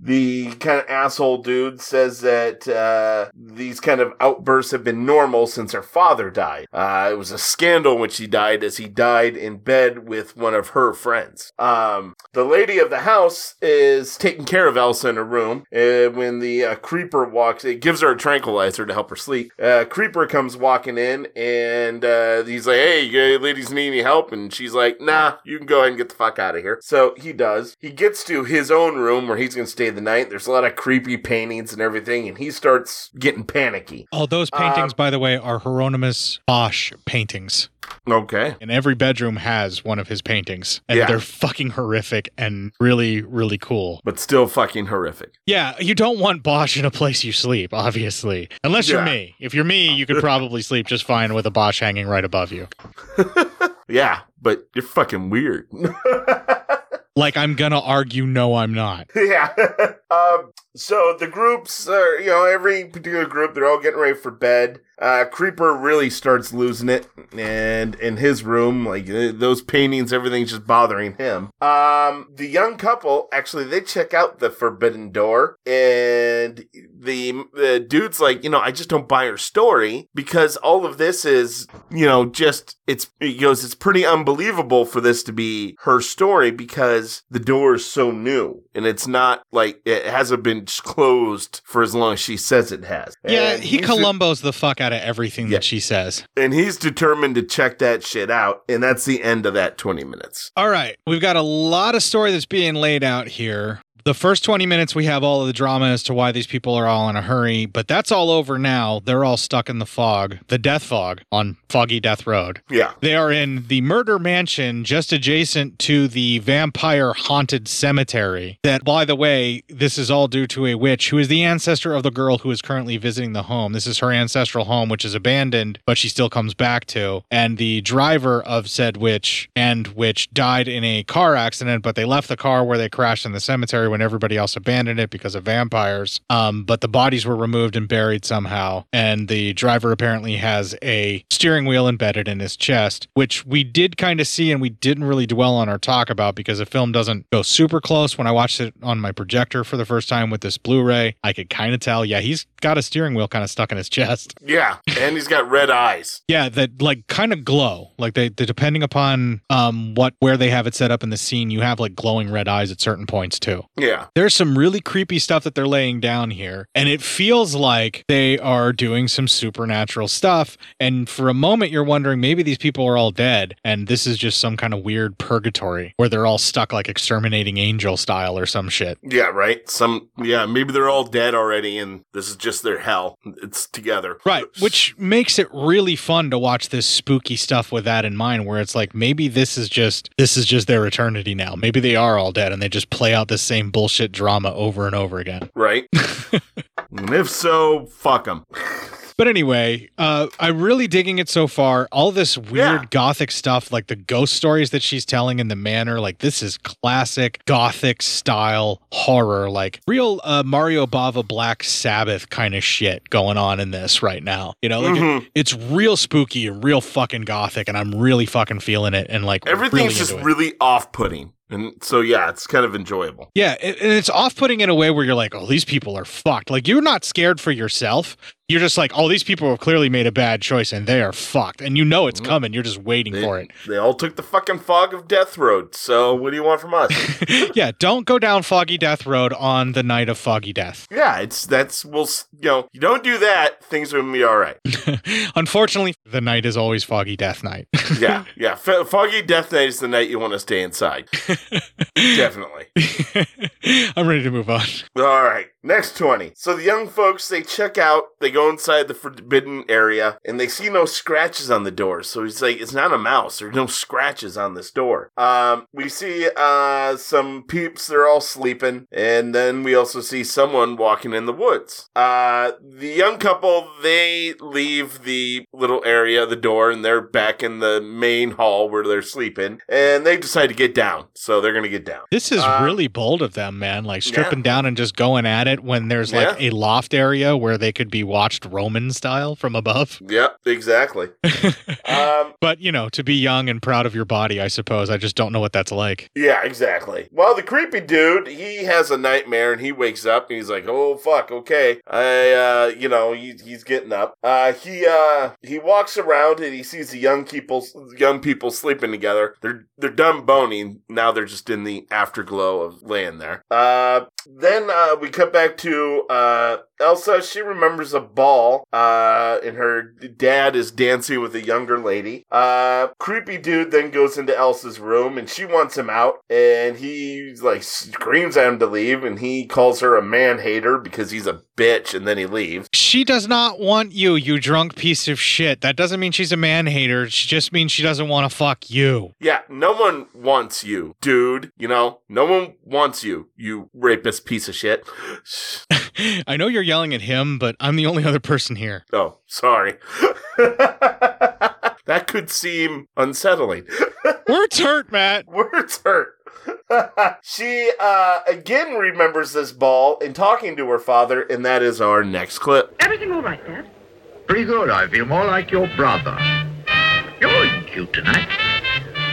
the kind of asshole dude says that uh, these kind of outbursts have been normal since her father died. Uh, it was a scandal when she died, as he died in bed with one of her friends. Um, the lady of the house is taking care of Elsa in her room. Uh, when the uh, creeper walks, it gives her a tranquilizer to help her sleep. Uh, creeper comes walking in, and uh, he's like, "Hey, ladies need any help?" And she's like, "Nah, you can go ahead and get the fuck out of here." So he does. He gets to his own room where he's going to the night. There's a lot of creepy paintings and everything, and he starts getting panicky. All those paintings, uh, by the way, are Hieronymus Bosch paintings. Okay. And every bedroom has one of his paintings. And Yeah. they're fucking horrific and really, really cool. But still fucking horrific. Yeah, you don't want Bosch in a place you sleep, obviously. Unless you're me. If you're me, you could probably sleep just fine with a Bosch hanging right above you. <laughs> Yeah, but you're fucking weird. <laughs> Like, I'm gonna argue, no, I'm not. <laughs> yeah. <laughs> um, so the groups are, you know, every particular group, they're all getting ready for bed. Uh, Creeper really starts losing it, and in his room, like uh, those paintings, everything's just bothering him. Um, the young couple actually they check out the forbidden door, and the the dude's like, you know, I just don't buy her story because all of this is, you know, just it's he goes, it's pretty unbelievable for this to be her story because the door is so new and it's not like it hasn't been closed for as long as she says it has. Yeah, And he Columbos the fuck out of everything that she says. and he's determined to check that shit out, and that's the end of that 20 minutes. All right. We've got a lot of story that's being laid out here. The first 20 minutes, we have all of the drama as to why these people are all in a hurry, but that's all over now. They're all stuck in the fog, the death fog on Foggy Death Road. Yeah. They are in the murder mansion just adjacent to the vampire haunted cemetery. That, by the way, this is all due to a witch who is the ancestor of the girl who is currently visiting the home. This is her ancestral home, which is abandoned, but she still comes back to. And the driver of said witch and witch died in a car accident, but they left the car where they crashed in the cemetery when everybody else abandoned it because of vampires. Um, but the bodies were removed and buried somehow. And the driver apparently has a steering wheel embedded in his chest, which we did kind of see and we didn't really dwell on or talk about because the film doesn't go super close. When I watched it on my projector for the first time with this Blu ray, I could kind of tell, yeah, he's got a steering wheel kind of stuck in his chest. <laughs> Yeah, and he's got red eyes. Yeah, that like kind of glow. Like they, they depending upon um what where they have it set up in the scene, you have like glowing red eyes at certain points too. Yeah. There's some really creepy stuff that they're laying down here, and it feels like they are doing some supernatural stuff. And for a moment, you're wondering maybe these people are all dead, and this is just some kind of weird purgatory where they're all stuck like exterminating angel style or some shit. Yeah, right. Some, yeah, maybe they're all dead already, and this is just their hell. It's together. Right, which makes it really fun to watch this spooky stuff with that in mind where it's like maybe this is just this is just their eternity now. Maybe they are all dead and they just play out the same same bullshit drama over and over again. Right? <laughs> and if so, fuck them. But anyway, uh, I'm really digging it so far. All this weird gothic stuff, like the ghost stories that she's telling in the manor, like this is classic gothic style horror, like real uh, Mario Bava Black Sabbath kind of shit going on in this right now. You know, like it- Mhm. it's real spooky and real fucking gothic, and I'm really fucking feeling it. And like Everything's really just it. really off putting. And so, yeah, it's kind of enjoyable. Yeah, it- and it's off-putting in a way where you're like, "Oh, these people are fucked." Like you're not scared for yourself. You're just like, "Oh, these people have clearly made a bad choice and they are fucked." And you know it's mm-hmm. coming. You're just waiting for it. They all took the fucking fog of death road. So, what do you want from us? <laughs> yeah, don't go down Foggy Death Road on the night of Foggy Death. yeah, it's that's, we'll, you know, you don't do that, things are going to be all right. <laughs> Unfortunately, the night is always Foggy Death Night. yeah, <laughs> yeah. F- foggy death night is the night you want to stay inside. Definitely. <laughs> I'm ready to move on. All right, next 20. So the young folks, they check out, they go inside the forbidden area, and they see no scratches on the door. So he's like, it's not a mouse. There's no scratches on this door. Um, we see uh, some peeps, they're all sleeping, and then we also see someone walking in the woods. Uh, the young couple, they leave the little area, the door, and they're back in the main hall where they're sleeping, and they decide to get down. So they're going to get down. This is Uh, really bold of them, man. Like stripping down and just going at it when there's like Yeah. a loft area where they could be watched Roman style from above. <laughs> Yep, exactly. um, But, you know, to be young and proud of your body, I suppose. I just don't know what that's like. Yeah, exactly. Well, the creepy dude, he has a nightmare and he wakes up and he's like, "Oh fuck, okay." I uh, you know, he, he's getting up. Uh he uh he walks around and he sees the young people young people sleeping together. They're they're done boning. Now they're just in the afterglow of laying there. Uh then uh we cut back to uh Elsa, she remembers a ball, uh, and her dad is dancing with a younger lady. Uh, creepy dude then goes into Elsa's room and she wants him out, and he like screams at him to leave, and he calls her a man hater because he's a bitch, and then he leaves. She does not want you, you drunk piece of shit. That doesn't mean she's a man hater. She just means she doesn't want to fuck you. Yeah, no one wants you, dude. You know, no one wants you, you rapist piece of shit. <laughs> I know you're yelling at him, but I'm the only other person here. Oh, sorry. <laughs> that could seem unsettling. <laughs> Words hurt, Matt. Words hurt. <laughs> she uh, again remembers this ball and talking to her father, and that is our next clip. Everything all right, Dad? Pretty good. I feel more like your brother. You're cute tonight.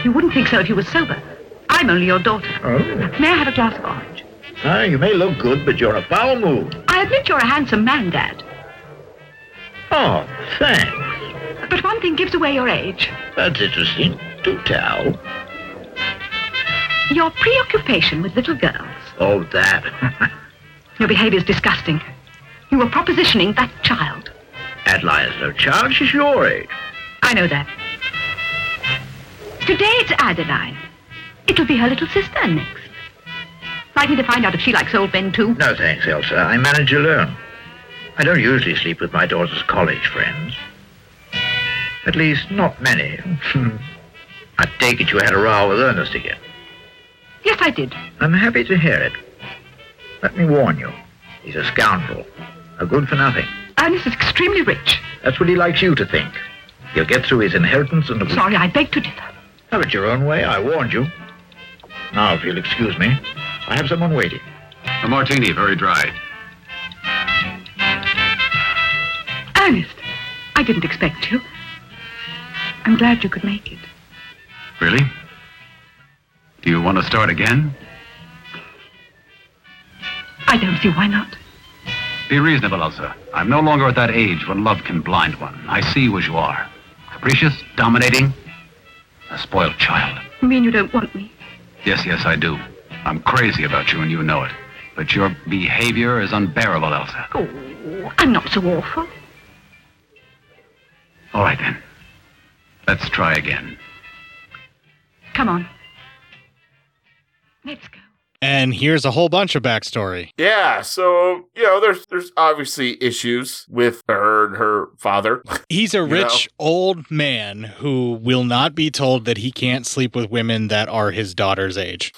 You wouldn't think so if you were sober. I'm only your daughter. Oh. May I have a glass of orange? Ah, you may look good, but you're a foul mood. I admit you're a handsome man, Dad. Oh, thanks. But one thing gives away your age. That's interesting. Do tell. Your preoccupation with little girls. Oh, that. <laughs> Your behavior's disgusting. You were propositioning that child. Adeline's no child. She's your age. I know that. Today it's Adeline. It'll be her little sister next. Like me to find out if she likes old Ben, too? No, thanks, Elsa. I manage alone. I don't usually sleep with my daughter's college friends. At least, not many. <laughs> I take it you had a row with Ernest again. Yes, I did. I'm happy to hear it. Let me warn you. He's a scoundrel. A good for nothing. Ernest is extremely rich. That's what he likes you to think. He'll get through his inheritance and... The. Sorry, I beg to differ. Have it your own way. I warned you. Now, if you'll excuse me, I have someone waiting. A martini, very dry. Ernest, I didn't expect you. I'm glad you could make it. Really? Do you want to start again? I don't see why not. Be reasonable, Elsa. I'm no longer at that age when love can blind one. I see you as you are. Capricious, dominating, a spoiled child. You mean you don't want me? Yes, yes, I do. I'm crazy about you and you know it. But your behavior is unbearable, Elsa. Oh, I'm not so awful. All right, then. Let's try again. Come on. Let's go. And here's a whole bunch of backstory. Yeah, so you know, there's there's obviously issues with her and her father. <laughs> He's a rich old man who will not be told that he can't sleep with women that are his daughter's age.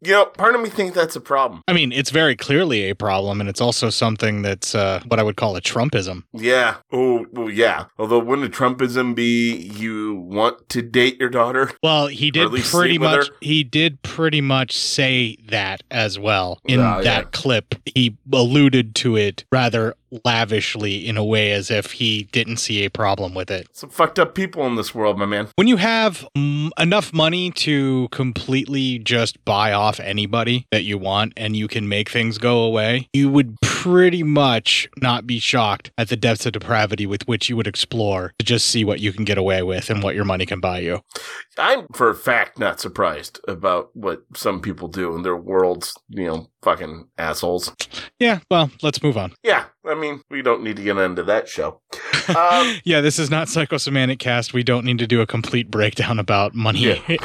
You know, part of me thinks that's a problem. I mean, it's very clearly a problem, and it's also something that's uh, what I would call a Trumpism. Yeah. Oh, well, yeah. Although, wouldn't a Trumpism be you want to date your daughter? Well, he did pretty much. He did pretty much say that as well in Oh, yeah. that clip. He alluded to it rather lavishly in a way as if he didn't see a problem with it. Some fucked up people in this world, my man. When you have mm, enough money to completely just buy off anybody that you want and you can make things go away, you would pretty much not be shocked at the depths of depravity with which you would explore to just see what you can get away with and what your money can buy you. I'm for a fact not surprised about what some people do in their worlds, you know, fucking assholes. Yeah, well, let's move on. Yeah, I mean, we don't need to get into that show. Um, <laughs> Yeah, this is not psychosemantic cast. We don't need to do a complete breakdown about money. yeah, <laughs>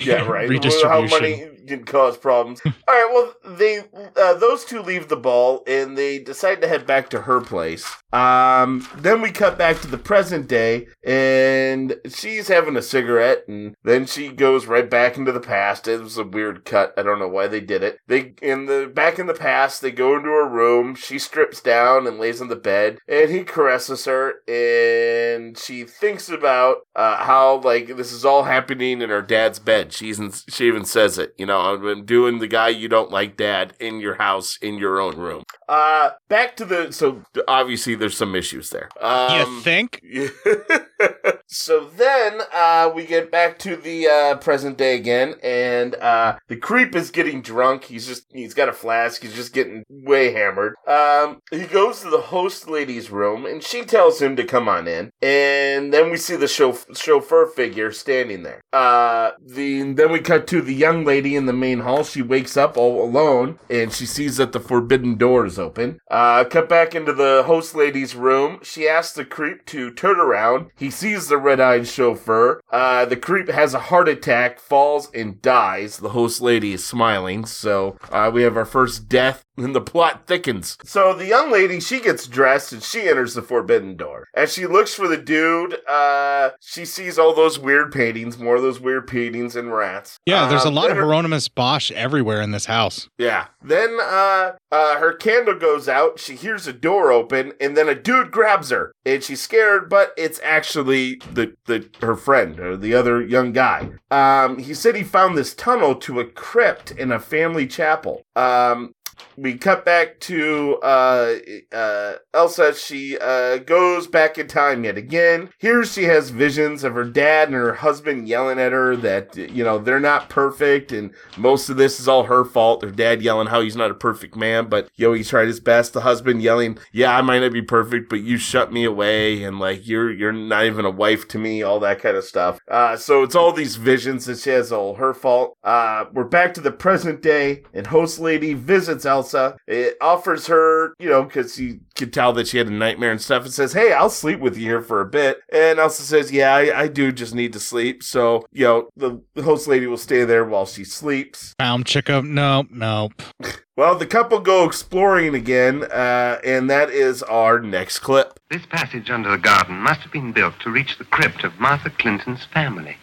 yeah right. Redistribution. How money can cause problems. <laughs> All right. Well, they uh, those two leave the ball and they decide to head back to her place. Um, then we cut back to the present day, and she's having a cigarette, and then she goes right back into the past. It was a weird cut. I don't know why they did it. They in the back in the past. They go into her room. She strips down and lays on the bed, and he caresses her, and she thinks about uh, how like this is all happening in her dad's bed. She even she even says it. You know, Been doing the guy you don't like, dad, in your house in your own room. Uh, back to the so obviously there's some issues there. Um, you think? <laughs> so then uh, we get back to the uh, present day again, and uh, the creep is getting drunk. He's just he's got a flask. He's just getting way hammered. Um, he goes to the host lady's room, and she tells him to come on in. And then we see the chauf- chauffeur figure standing there. Uh, the then we cut to the young lady in the main hall. She wakes up all alone, and she sees that the forbidden door open. Uh, cut back into the host lady's room. She asks the creep to turn around. He sees the red-eyed chauffeur. Uh, the creep has a heart attack, falls, and dies. The host lady is smiling, so uh, we have our first death, and <laughs> the plot thickens. So the young lady, she gets dressed, and she enters the forbidden door. As she looks for the dude, uh, she sees all those weird paintings, more of those weird paintings and rats. Yeah, there's a Um, lot then of her- Hieronymus Bosch everywhere in this house. yeah. Then uh uh her candle goes out, she hears a door open, and then a dude grabs her. And she's scared, but it's actually the the her friend or the other young guy. Um he said he found this tunnel to a crypt in a family chapel. Um we cut back to uh, uh, Elsa. She uh, goes back in time yet again. Here she has visions of her dad and her husband yelling at her that, you know, they're not perfect and most of this is all her fault. Her dad yelling how he's not a perfect man, but, yo, he tried his best. The husband yelling, yeah, I might not be perfect, but you shut me away and, like, you're, you're not even a wife to me, all that kind of stuff. Uh, so it's all these visions that she has all her fault. Uh, we're back to the present day and host lady visits Elsa. It offers her, you know, because she could tell that she had a nightmare and stuff, and says, "Hey, I'll sleep with you here for a bit." And Elsa says, "Yeah, I, I do just need to sleep." So, you know, the, the host lady will stay there while she sleeps. Found Chico. Nope, nope. <laughs> Well, the couple go exploring again, uh, and that is our next clip. This passage under the garden must have been built to reach the crypt of Martha Clinton's family.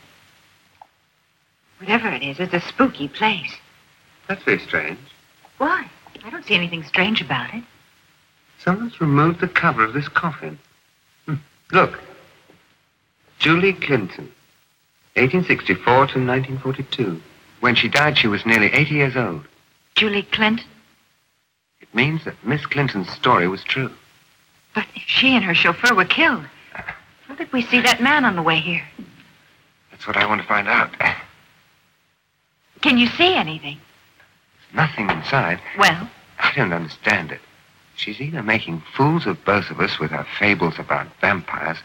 Whatever it is, it's a spooky place. That's very strange. Why? I don't see anything strange about it. Someone's removed the cover of this coffin. Hmm. Look. Julie Clinton, 1864 to 1942. When she died, she was nearly 80 years old. Julie Clinton? It means that Miss Clinton's story was true. But if she and her chauffeur were killed, how did we see that man on the way here? That's what I want to find out. Can you see anything? Nothing inside. Well, I don't understand it. She's either making fools of both of us with her fables about vampires,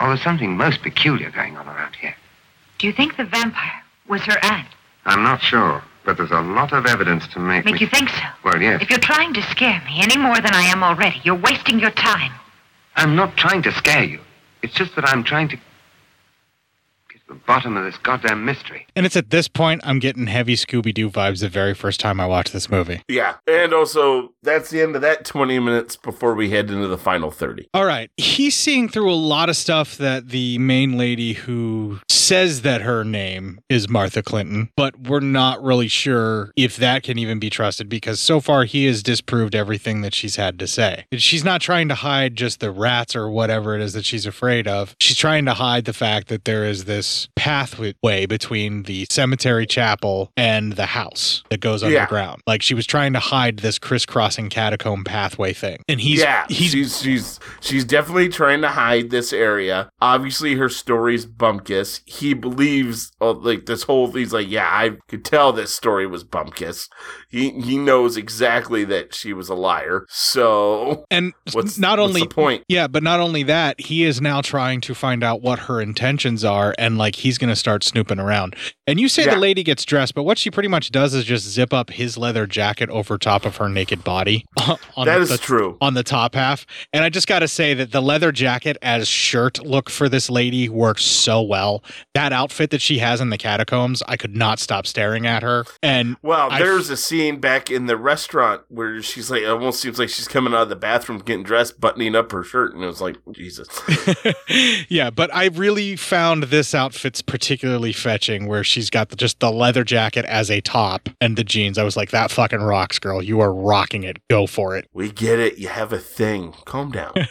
or there's something most peculiar going on around here. do you think the vampire was her aunt? I'm not sure, but there's a lot of evidence to make, Make me... you think so? Well, yes. If you're trying to scare me any more than I am already, you're wasting your time. I'm not trying to scare you. It's just that I'm trying to the bottom of this goddamn mystery. And it's at this point I'm getting heavy Scooby Doo vibes the very first time I watched this movie. Yeah. And also, that's the end of that 20 minutes before we head into the final 30. All right. He's seeing through a lot of stuff that the main lady who says that her name is Martha Clinton, but we're not really sure if that can even be trusted because so far he has disproved everything that she's had to say. She's not trying to hide just the rats or whatever it is that she's afraid of. She's trying to hide the fact that there is this pathway between the cemetery chapel and the house that goes Yeah. underground. Like she was trying to hide this crisscrossing catacomb pathway thing. And he's yeah, he's she's she's she's definitely trying to hide this area. Obviously, her story's bumpkiss. He believes oh, like this whole. He's like, yeah, I could tell this story was bumpkiss. He he knows exactly that she was a liar. So and <laughs> what's not what's only the point? Yeah, but not only that, he is now trying to find out what her intentions are, and like he's going to start snooping around. And you say Yeah. the lady gets dressed, but what she pretty much does is just zip up his leather jacket over top of her naked body. <laughs> on That the, is the- true. on the top half. And I just got to say that the leather jacket as shirt look for this lady works so well. That outfit that she has in the catacombs, I could not stop staring at her. And Well, I there's a scene back in the restaurant where she's like, it almost seems like she's coming out of the bathroom getting dressed, buttoning up her shirt, and it was like, Jesus. <laughs> yeah, but I really found this outfit's particularly fetching where she's got the, just the leather jacket as a top and the jeans. I was like, that fucking rocks, girl. You are rocking it. Go for it. We get it. You have a thing. Calm down. <laughs>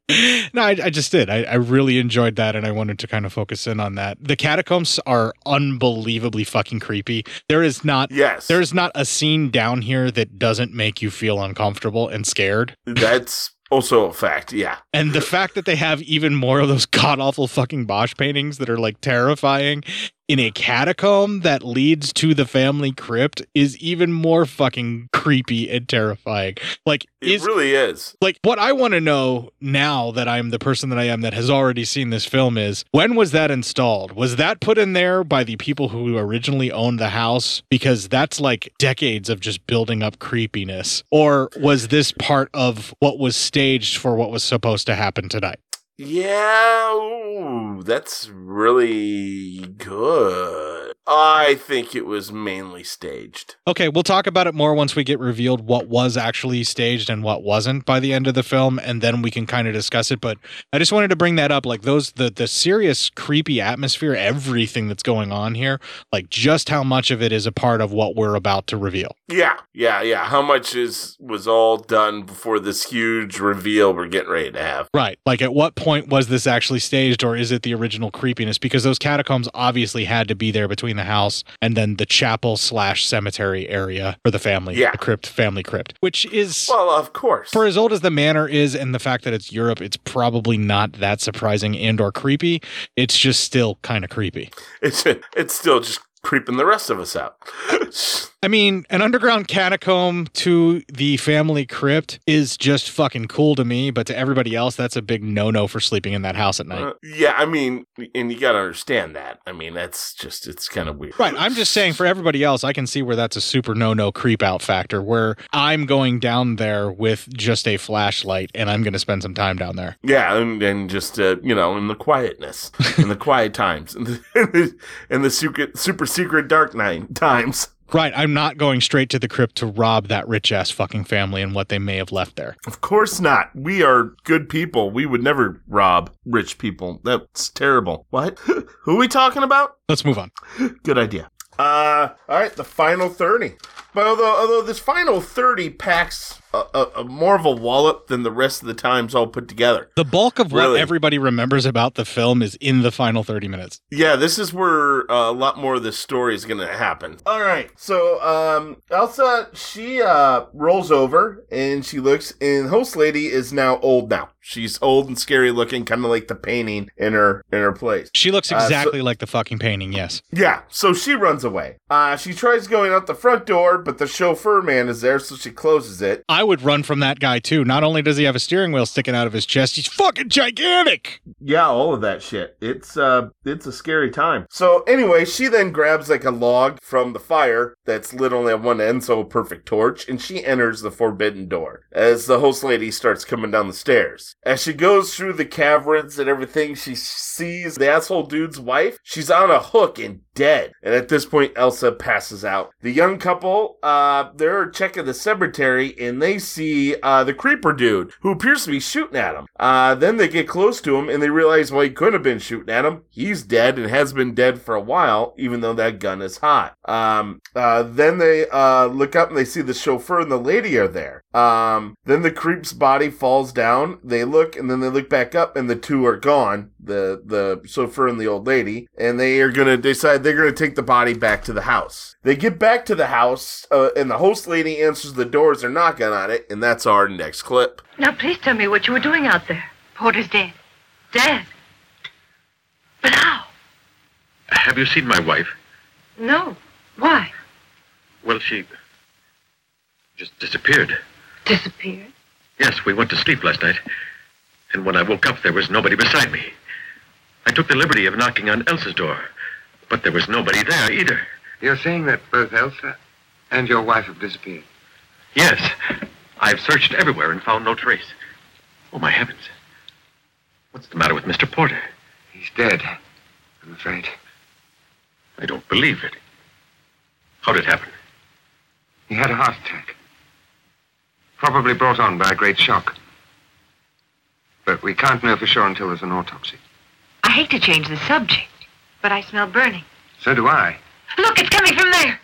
<laughs> no, I, I just did. I, I really enjoyed that, and I wanted to kind of focus in on that. The catacombs are unbelievably fucking creepy. There is not, yes, there is not a scene down here that doesn't make you feel uncomfortable and scared. That's also a fact. Yeah. And the fact that they have even more of those <laughs> god awful fucking Bosch paintings that are like terrifying in a catacomb that leads to the family crypt is even more fucking creepy and terrifying. Like, It really is. like what I want to know now that I'm the person that I am that has already seen this film is when was that installed? Was that put in there by the people who originally owned the house? Because that's like decades of just building up creepiness. Or was this part of what was staged for what was supposed to happen tonight? Yeah, ooh, that's really good. I think it was mainly staged. Okay, we'll talk about it more once we get revealed what was actually staged and what wasn't by the end of the film, and then we can kind of discuss it. But I just wanted to bring that up, like those the the serious creepy atmosphere, everything that's going on here, like just how much of it is a part of what we're about to reveal. Yeah, yeah, yeah. How much is was all done before this huge reveal we're getting ready to have? Right. Like at what point was this actually staged or is it the original creepiness? Because those catacombs obviously had to be there between the house and then the chapel slash cemetery area for the family. Yeah. The crypt, family crypt. Which is Well, of course. for as old as the manor is and the fact that it's Europe, it's probably not that surprising and or creepy. It's just still kind of creepy. It's it's still just creeping the rest of us out. I mean, an underground catacomb to the family crypt is just fucking cool to me, but to everybody else, that's a big no no for sleeping in that house at night. Uh, yeah, I mean, and you got to understand that. I mean, that's just it's kind of weird. Right. I'm just saying for everybody else, I can see where that's a super no no creep out factor where I'm going down there with just a flashlight and I'm going to spend some time down there. Yeah, and, and just uh, you know, in the quietness, in the <laughs> quiet times, <laughs> in the, in the, secret, super secret dark night times. Right. I'm not going straight to the crypt to rob that rich ass fucking family and what they may have left there. Of course not. We are good people. We would never rob rich people. That's terrible. What? <laughs> Who are we talking about? Let's move on. Good idea. Uh, all right, the final 30. But although, although this final 30 packs a, a, a more of a wallop than the rest of the times all put together. The bulk of what everybody remembers about the film is in the final 30 minutes. Yeah, this is where uh, a lot more of this story is going to happen. All right, so um, Elsa, she uh, rolls over and she looks, and host lady is now old now. She's old and scary looking, kind of like the painting in her in her place. She looks Uh, so- exactly like the fucking painting, yes. Yeah, so she runs away. Uh, she tries going out the front door, but the chauffeur man is there, so she closes it. I would run from that guy too. Not only does he have a steering wheel sticking out of his chest, he's fucking gigantic. Yeah, all of that shit. It's uh it's a scary time. So anyway, she then grabs like a log from the fire that's lit only at one end, so a perfect torch, and she enters the forbidden door as the host lady starts coming down the stairs. As she goes through the caverns and everything, she sees the asshole dude's wife. She's on a hook and dead. And at this point, Elsa passes out. The young couple, uh, they're checking the cemetery and they see uh, the creeper dude who appears to be shooting at them. Uh, then they get close to him and they realize, well, he couldn't have been shooting at him. He's dead and has been dead for a while, even though that gun is hot. Um, uh, then they uh, look up and they see the chauffeur and the lady are there. Um, then the creep's body falls down. They look and then they look back up and the two are gone. The the chauffeur and the old lady, and they are gonna decide they're gonna take the body back to the house. They get back to the house, uh, and the host lady answers the doors. They're knocking on it, and that's our next clip. Now, please tell me what you were doing out there. Porter's dead. Dead? But how? Have you seen my wife? No. Why? Well, she just disappeared. Disappeared? Yes, we went to sleep last night. And when I woke up, there was nobody beside me. I took the liberty of knocking on Elsa's door, but there was nobody there either. You're saying that both Elsa and your wife have disappeared? Yes, I've searched everywhere and found no trace. Oh, my heavens. What's the matter with Mr. Porter? He's dead, I'm afraid. I don't believe it. How did it happen? He had a heart attack. Probably brought on by a great shock. But we can't know for sure until there's an autopsy. I hate to change the subject, but I smell burning. So do I. Look, it's coming from there.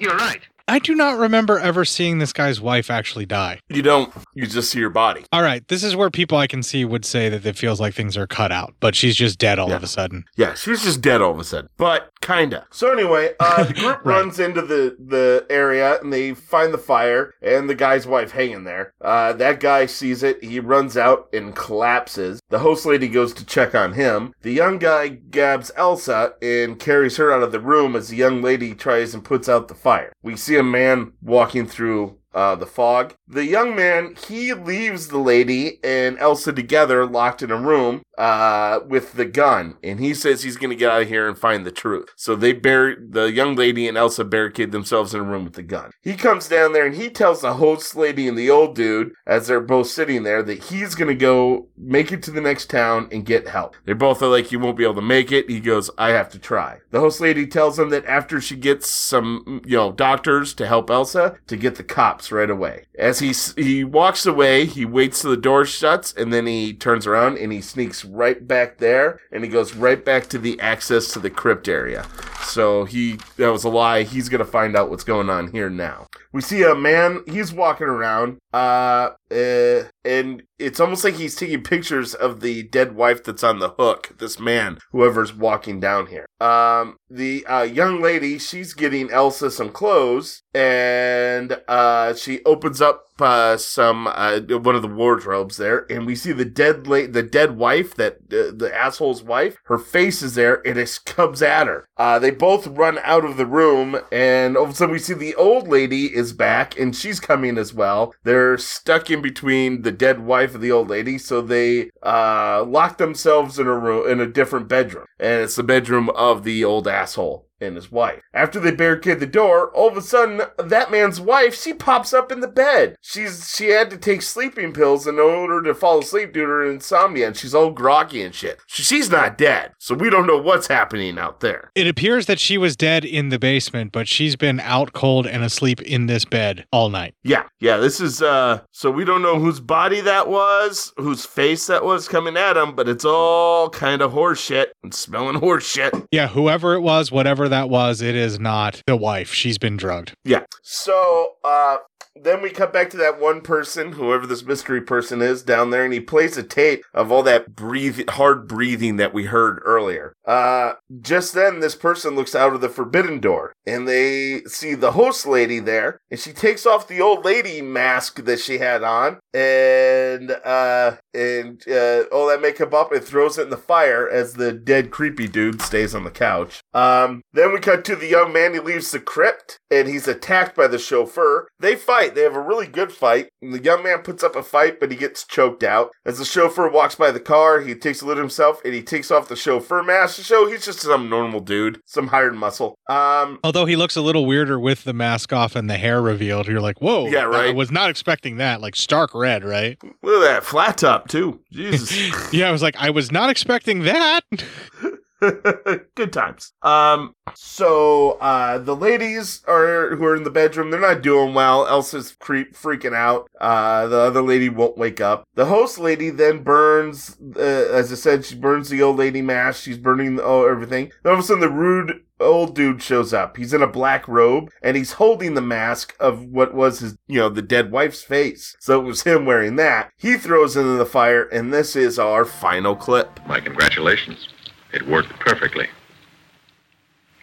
You're right. I do not remember ever seeing this guy's wife actually die. You don't. You just see her body. All right, this is where people I can see would say that it feels like things are cut out, but she's just dead all Yeah. of a sudden. Yeah, she's just dead all of a sudden. But kinda. So anyway, uh, the group <laughs> Right. runs into the the area and they find the fire and the guy's wife hanging there. Uh, that guy sees it. He runs out and collapses. The host lady goes to check on him. The young guy grabs Elsa and carries her out of the room as the young lady tries and puts out the fire. We see a man walking through uh, the fog. The young man, he leaves the lady and Elsa together locked in a room uh, with the gun. And he says he's going to get out of here and find the truth. So they bear the young lady and Elsa barricade themselves in a room with the gun. He comes down there and he tells the host lady and the old dude, as they're both sitting there, that he's going to go make it to the next town and get help. They both are like, You won't be able to make it. He goes, I have to try. The host lady tells him that after she gets some, you know, doctors to help Elsa, to get the cops right away. As he he walks away, he waits till the door shuts, and then he turns around and he sneaks right back there, and he goes right back to the access to the crypt area. So he that was a lie. He's gonna find out what's going on here now. We see a man. He's walking around, uh, uh, and it's almost like he's taking pictures of the dead wife that's on the hook. This man, whoever's walking down here. Um, the uh, young lady, she's getting Elsa some clothes, and uh, she opens up uh, some uh, one of the wardrobes there, and we see the dead la- the dead wife that uh, the asshole's wife. Her face is there, and it comes at her. Uh, they both run out of the room, and all of a sudden we see the old lady is back, and she's coming as well. They're stuck in between the dead wife and the old lady, so they uh, lock themselves in a room in a different bedroom, and it's the bedroom of the old asshole and his wife. After they barricade the door, all of a sudden that man's wife, she pops up in the bed. She's she had to take sleeping pills in order to fall asleep due to her insomnia, and she's all groggy and shit. She's not dead. So we don't know what's happening out there. It appears that she was dead in the basement, but she's been out cold and asleep in this bed all night. Yeah, yeah, this is uh so we don't know whose body that was, whose face that was coming at him, but it's all kind of horse shit and smelling horse shit. Yeah, whoever it was, whatever that was, it is not the wife. She's been drugged. Yeah. So, uh, then we cut back to that one person, whoever this mystery person is down there, and he plays a tape of all that breathe, hard breathing that we heard earlier. Uh, just then, this person looks out of the forbidden door, and they see the host lady there, and she takes off the old lady mask that she had on, and, uh, and, uh, all that makeup up and throws it in the fire as the dead creepy dude stays on the couch. Um, then we cut to the young man, he leaves the crypt, and he's attacked by the chauffeur. They fight. They have a really good fight. And the young man puts up a fight, but he gets choked out. As the chauffeur walks by the car, he takes a look at himself and he takes off the chauffeur mask to show he's just some normal dude, some hired muscle. Um, Although he looks a little weirder with the mask off and the hair revealed, you're like, whoa. Yeah, right. I was not expecting that. Like stark red, right? look at that flat top too. Jesus. <laughs> yeah, I was like, I was not expecting that. <laughs> <laughs> good times. Um, so uh, the ladies are who are in the bedroom. They're not doing well. Elsa's creep freaking out. Uh, the other lady won't wake up. The host lady then burns. Uh, as I said, she burns the old lady mask. She's burning the, oh, everything. Then all of a sudden, the rude old dude shows up. He's in a black robe and he's holding the mask of what was his, you know, the dead wife's face. So it was him wearing that. He throws it into the fire, and this is our final clip. My congratulations. It worked perfectly.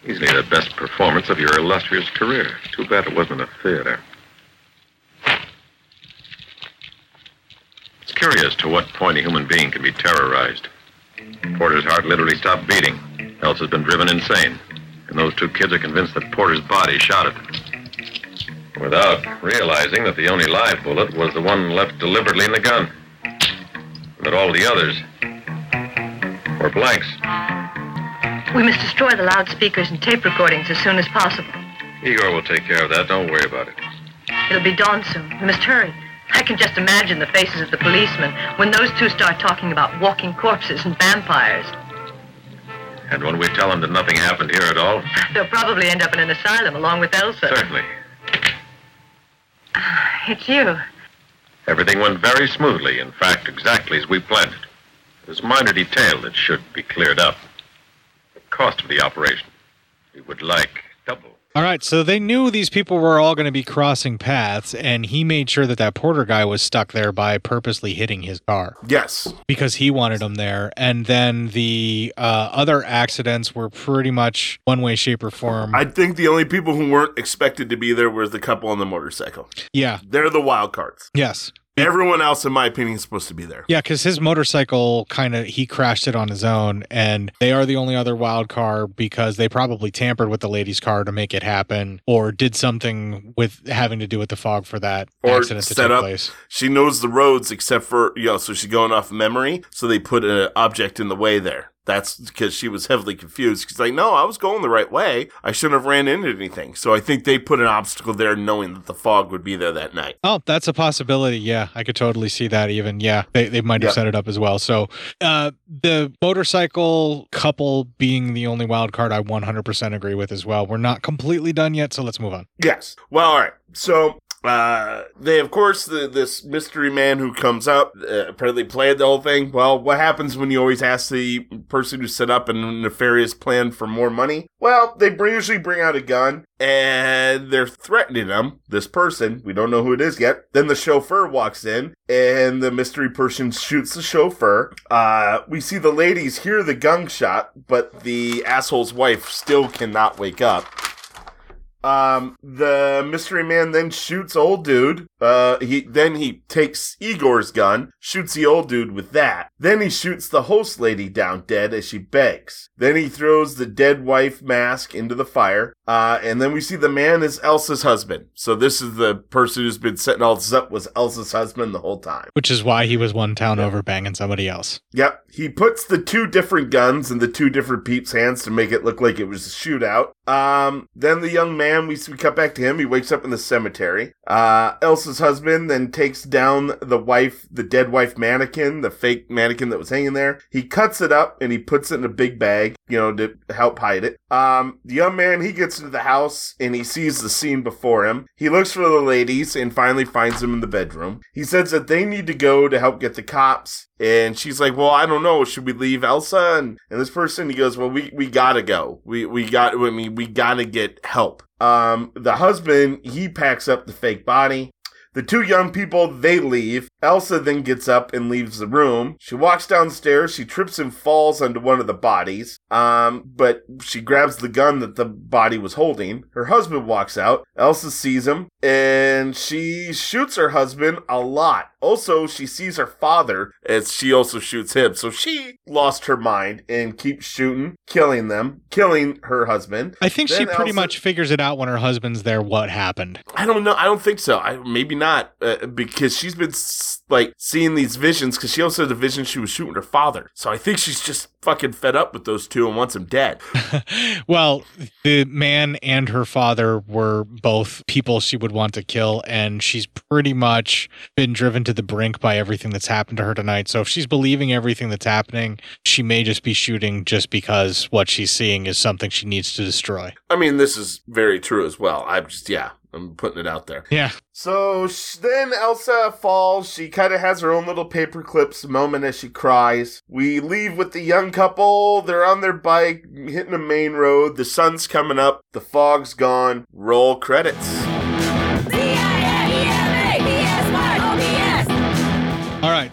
Easily the best performance of your illustrious career. Too bad it wasn't a theater. It's curious to what point a human being can be terrorized. Porter's heart literally stopped beating. Else has been driven insane. And those two kids are convinced that Porter's body shot it. Without realizing that the only live bullet was the one left deliberately in the gun. And that all the others were blanks. We must destroy the loudspeakers and tape recordings as soon as possible. Igor will take care of that. Don't worry about it. It'll be dawn soon. We must hurry. I can just imagine the faces of the policemen when those two start talking about walking corpses and vampires. And when we tell them that nothing happened here at all, They'll probably end up in an asylum along with Elsa. certainly. Ah, it's you. Everything went very smoothly. In fact, exactly as we planned it. There's a minor detail that should be cleared up. The cost of the operation. We would like double. All right, so they knew these people were all going to be crossing paths, and he made sure that that Porter guy was stuck there by purposely hitting his car. Yes. Because he wanted him there. And then the uh, other accidents were pretty much one way, shape, or form. I think the only people who weren't expected to be there was the couple on the motorcycle. yeah. They're the wild cards. Yes. Everyone else, in my opinion, is supposed to be there. Yeah, because his motorcycle kind of he crashed it on his own, and they are the only other wild car because they probably tampered with the lady's car to make it happen, or did something with having to do with the fog for that Or accident to set take up. place. She knows the roads except for you know, so she's going off memory. So they put an object in the way there. That's because she was heavily confused. She's like, no, I was going the right way. I shouldn't have ran into anything. So I think they put an obstacle there, knowing that the fog would be there that night. Oh, that's a possibility. Yeah, I could totally see that. Even yeah, they they might have Yeah. set it up as well. So, uh, the motorcycle couple being the only wild card, I 100% agree with as well. We're not completely done yet, so let's move on. Yes. Well, all right. So uh, they, of course, the, this mystery man who comes up uh, apparently planned the whole thing. Well, what happens when you always ask the person who set up a nefarious plan for more money? Well, they usually bring out a gun and they're threatening him. This person, we don't know who it is yet. Then the chauffeur walks in and the mystery person shoots the chauffeur. Uh, we see the ladies hear the gunshot, but the asshole's wife still cannot wake up. Um, the mystery man then shoots old dude. Uh, he then he takes Igor's gun, shoots the old dude with that. Then he shoots the host lady down dead as she begs. Then he throws the dead wife mask into the fire. Uh, and then we see the man is Elsa's husband. So this is the person who's been setting all this up was Elsa's husband the whole time. Which is why he was one town over banging somebody else. Yep. He puts the two different guns in the two different peeps' hands to make it look like it was a shootout. Um, then the young man, we, we cut back to him. He wakes up in the cemetery. Uh, Elsa's husband then takes down the wife, the dead wife mannequin, the fake mannequin that was hanging there. He cuts it up and he puts it in a big bag, you know, to help hide it. Um, the young man, he gets into the house and he sees the scene before him. He looks for the ladies and finally finds them in the bedroom. He says that they need to go to help get the cops. And she's like, well, I don't know. Should we leave Elsa? And, and this person, he goes, well, we, we gotta go. We, we got, I mean, we gotta get help. Um, the husband, he packs up the fake body. The two young people, they leave. Elsa then gets up and leaves the room. She walks downstairs. She trips and falls onto one of the bodies. Um, but she grabs the gun that the body was holding. Her husband walks out. Elsa sees him and she shoots her husband a lot Also, she sees her father as she also shoots him. So she lost her mind and keeps shooting, killing them, killing her husband. I think she pretty Elsa- much figures it out when her husband's there what happened. I don't know. I don't think so. I maybe not uh, because she's been like seeing these visions because she also had the vision she was shooting her father. So I think she's just fucking fed up with those two and wants him dead. <laughs> Well, the man and her father were both people she would want to kill, and she's pretty much been driven to the brink by everything that's happened to her tonight. So if she's believing everything that's happening, she may just be shooting just because what she's seeing is something she needs to destroy. I mean, this is very true as well. I'm just yeah, I'm putting it out there. Yeah. So sh- then Elsa falls. She kind of has her own little paper clips moment as she cries. We leave with the young couple. They're on their bike, hitting a main road. The sun's coming up. The fog's gone. Roll credits.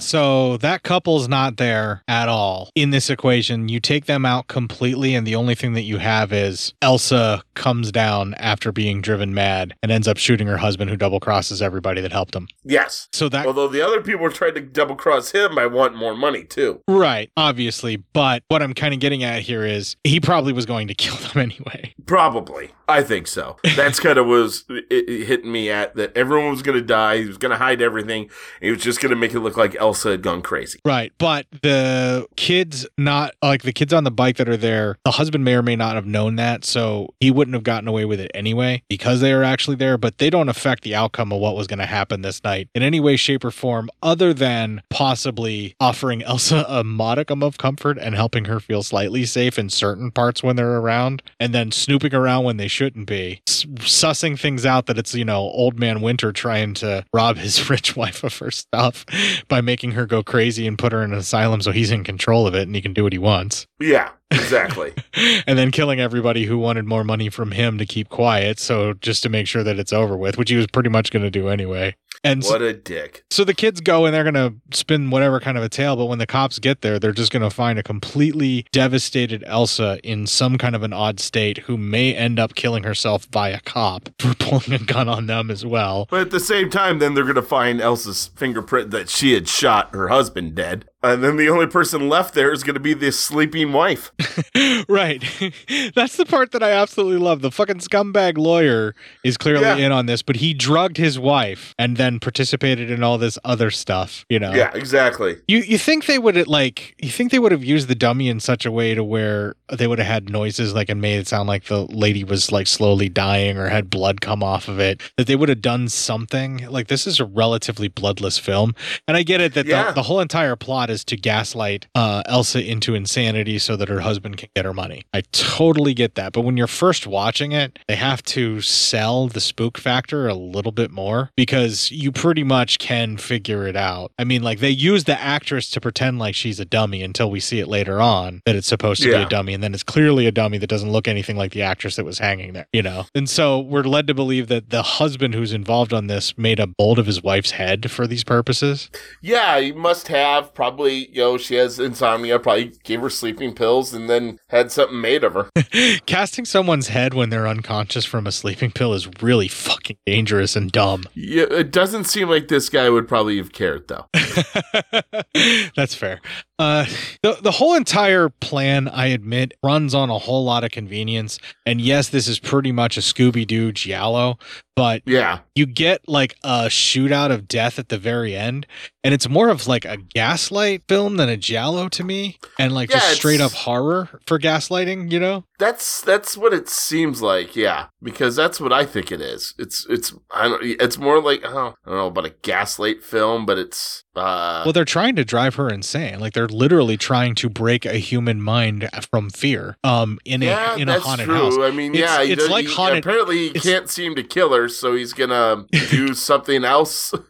Right, so that couple's not there at all in this equation. You take them out completely, and the only thing that you have is Elsa comes down after being driven mad and ends up shooting her husband, who double crosses everybody that helped him. Yes. So that Although the other people were trying to double cross him I want more money too. Right, obviously. But what I'm kind of getting at here is he probably was going to <laughs> kill them anyway. Probably. I think so. That's kind of was it, it hitting me at that everyone was going to die. He was going to hide everything. He was just going to make it look like Elsa had gone crazy. Right. But the kids, not like the kids on the bike that are there, the husband may or may not have known that. So he wouldn't have gotten away with it anyway because they are actually there. But they don't affect the outcome of what was going to happen this night in any way, shape, or form, other than possibly offering Elsa a modicum of comfort and helping her feel slightly safe in certain parts when they're around, and then snooping around when they shouldn't be, sussing things out that it's, you know, old man Winter trying to rob his <laughs> rich wife of her stuff by making her go crazy and put her in an asylum so he's in control of it and he can do what he wants. Yeah, exactly. <laughs> and then killing everybody who wanted more money from him to keep quiet, so just to make sure that it's over with, which he was pretty much going to do anyway. And so- what a dick. so the kids go and they're going to spin whatever kind of a tale, but when the cops get there, they're just going to find a completely devastated Elsa in some kind of an odd state who may end up killing herself by a cop <laughs> for pulling a gun on them as well. But at the same time, then they're going to find Elsa's fingerprint that she had shot her husband dead. And then the only person left there is going to be this sleeping wife. <laughs> right. <laughs> That's the part that I absolutely love. The fucking scumbag lawyer is clearly Yeah. in on this, but he drugged his wife and then participated in all this other stuff, you know. Yeah, exactly. You you think they would like you think they would have used the dummy in such a way to where they would have had noises like and made it sound like the lady was like slowly dying or had blood come off of it that they would have done something like this is a relatively bloodless film and I get it that Yeah. the, the whole entire plot is to gaslight uh, Elsa into insanity so that her husband can get her money. I totally get that. But when you're first watching it they have to sell the spook factor a little bit more because you pretty much can figure it out. I mean like they use the actress to pretend like she's a dummy until we see it later on that it's supposed to be a dummy and then it's clearly a dummy that doesn't look anything like the actress that was hanging there you know? And so we're led to believe that the husband who's involved on this made a mold of his wife's head for these purposes. Yeah, you must have probably, you know, she has insomnia, probably gave her sleeping pills and then had something made of her. <laughs> casting someone's head when they're unconscious from a sleeping pill is really fucking dangerous and dumb yeah, it doesn't seem like this guy would probably have cared, though. <laughs> That's fair. Uh, the the whole entire plan, I admit, runs on a whole lot of convenience. And yes, this is pretty much a Scooby Doo giallo, but yeah, you get like a shootout of death at the very end, and it's more of like a gaslight film than a giallo to me, and like Yeah, just straight up horror for gaslighting. You know? That's that's what it seems like, yeah, because that's what I think it is. It's it's I don't it's more like oh, I don't know about a gaslight film, but it's uh Well, they're trying to drive her insane. Like they're literally trying to break a human mind from fear. Um, in yeah, a in a haunted true. house. I mean, It's- yeah, it's like he- haunted. Apparently, he can't seem to kill her, so he's gonna <laughs> do something else. <laughs>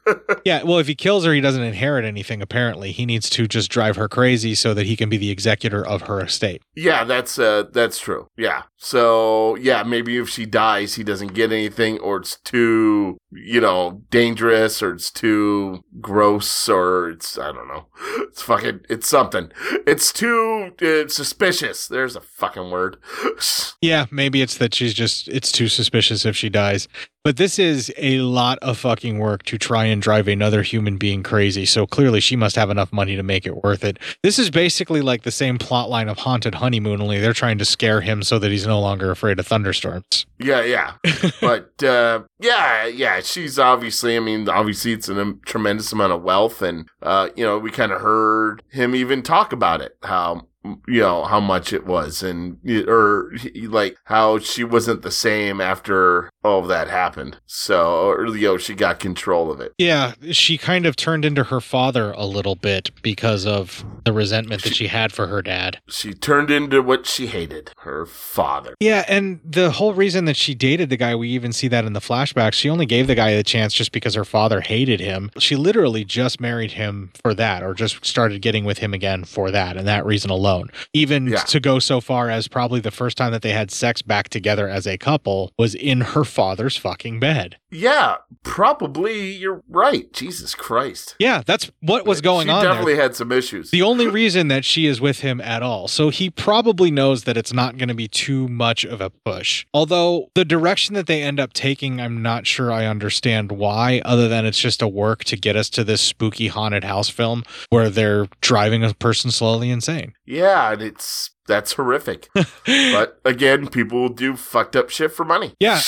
Yeah, well, if he kills her, he doesn't inherit anything. Apparently, he needs to just drive her crazy so that he can be the executor of her estate. yeah, that's uh, that's true. Yeah, so yeah, maybe if she dies, he doesn't get anything, or it's too you know dangerous, or it's too gross, or it's I don't know. It's fucking it's something. It's too suspicious. There's a fucking word. <laughs> Yeah, maybe it's that she's just it's too suspicious if she dies. But this is a lot of fucking work to try and drive another human being crazy. So clearly she must have enough money to make it worth it. This is basically like the same plot line of Haunted Honeymoon, only they're trying to scare him so that he's no longer afraid of thunderstorms. Yeah, yeah. <laughs> but uh, yeah, yeah, she's obviously, I mean, obviously it's a tremendous amount of wealth. And, uh, you know, we kind of heard him even talk about it, how you know how much it was and or like how she wasn't the same after all of that happened. So or you know she got control of it. Yeah she kind of turned into her father a little bit because of the resentment that she had for her dad. She turned into what she hated her father. Yeah and the whole reason that she dated the guy we even see that in the flashbacks she only gave the guy a chance just because her father hated him. She literally just married him for that or just started getting with him again for that and that reason alone alone. Even yeah. to go so far as probably the first time that they had sex back together as a couple was in her father's fucking bed. Yeah, probably you're right. Jesus Christ. Yeah, that's what was going she on. Definitely there. had some issues. The only reason that she is with him at all. So he probably knows that it's not going to be too much of a push. Although the direction that they end up taking, I'm not sure I understand why, other than it's just a work to get us to this spooky haunted house film where they're driving a person slowly insane. Yeah, and it's that's horrific. <laughs> but again, people do fucked up shit for money. Yeah.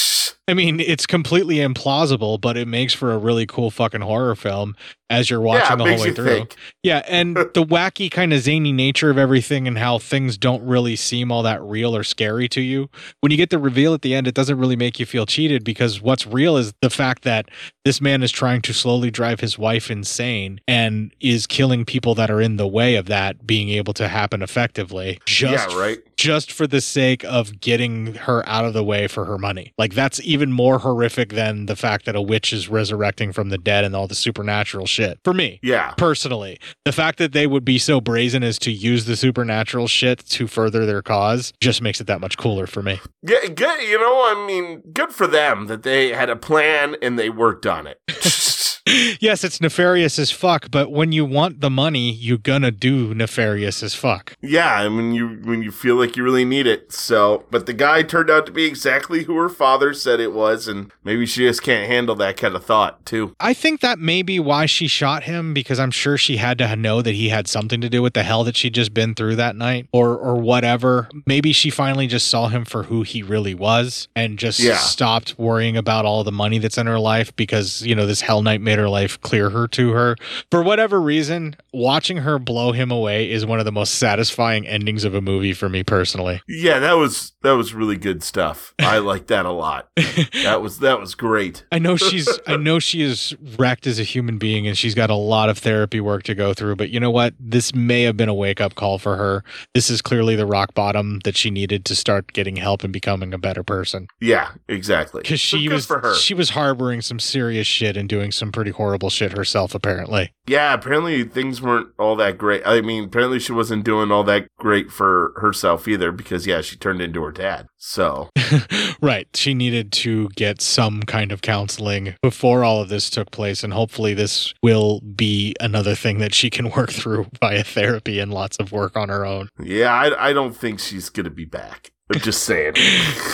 I mean, it's completely implausible, but it makes for a really cool fucking horror film as you're watching yeah, the whole way through. Think. Yeah, and <laughs> the wacky kind of zany nature of everything and how things don't really seem all that real or scary to you. When you get the reveal at the end, it doesn't really make you feel cheated because what's real is the fact that this man is trying to slowly drive his wife insane and is killing people that are in the way of that being able to happen effectively. Just yeah, right. Just for the sake of getting her out of the way for her money. Like that's even more horrific than the fact that a witch is resurrecting from the dead and all the supernatural shit. For me. Yeah. Personally. The fact that they would be so brazen as to use the supernatural shit to further their cause just makes it that much cooler for me. Yeah, good. You know, I mean, good for them that they had a plan and they worked on it. <laughs> yes, it's nefarious as fuck, but when you want the money, you're gonna do nefarious as fuck. Yeah, I mean you when you feel like you really need it. So but the guy turned out to be exactly who her father said it was, and maybe she just can't handle that kind of thought too. I think that may be why she shot him, because I'm sure she had to know that he had something to do with the hell that she'd just been through that night, or or whatever. Maybe she finally just saw him for who he really was and just yeah. stopped worrying about all the money that's in her life because, you know, this hell nightmare made her life clear her to her. For whatever reason, watching her blow him away is one of the most satisfying endings of a movie for me personally. Yeah, that was that was really good stuff. I <laughs> like that a lot. that was that was great. I know <laughs> she's I know she is wrecked as a human being and she's got a lot of therapy work to go through, but you know what? This may have been a wake-up call for her. This is clearly the rock bottom that she needed to start getting help and becoming a better person. Yeah, exactly. Cuz she was for her. she was harboring some serious shit and doing some pretty horrible shit herself, apparently. Yeah, apparently things weren't all that great. I mean, apparently she wasn't doing all that great for herself either because, yeah, she turned into her dad. So. <laughs> right. She needed to get some kind of counseling before all of this took place. And hopefully this will be another thing that she can <laughs> work through via therapy and lots of work on her own. Yeah, I, I don't think she's going to be back. I'm just saying.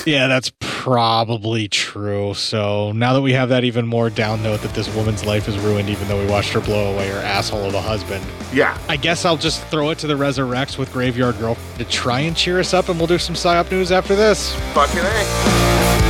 yeah, that's probably true. So now that we have that even more down note that this woman's life is ruined, even though we watched her blow away her asshole of a husband. Yeah. I guess I'll just throw it to the Resurrects with Graveyard Girl to try and cheer us up, and we'll do some psyop news after this. Fucking A. Eh?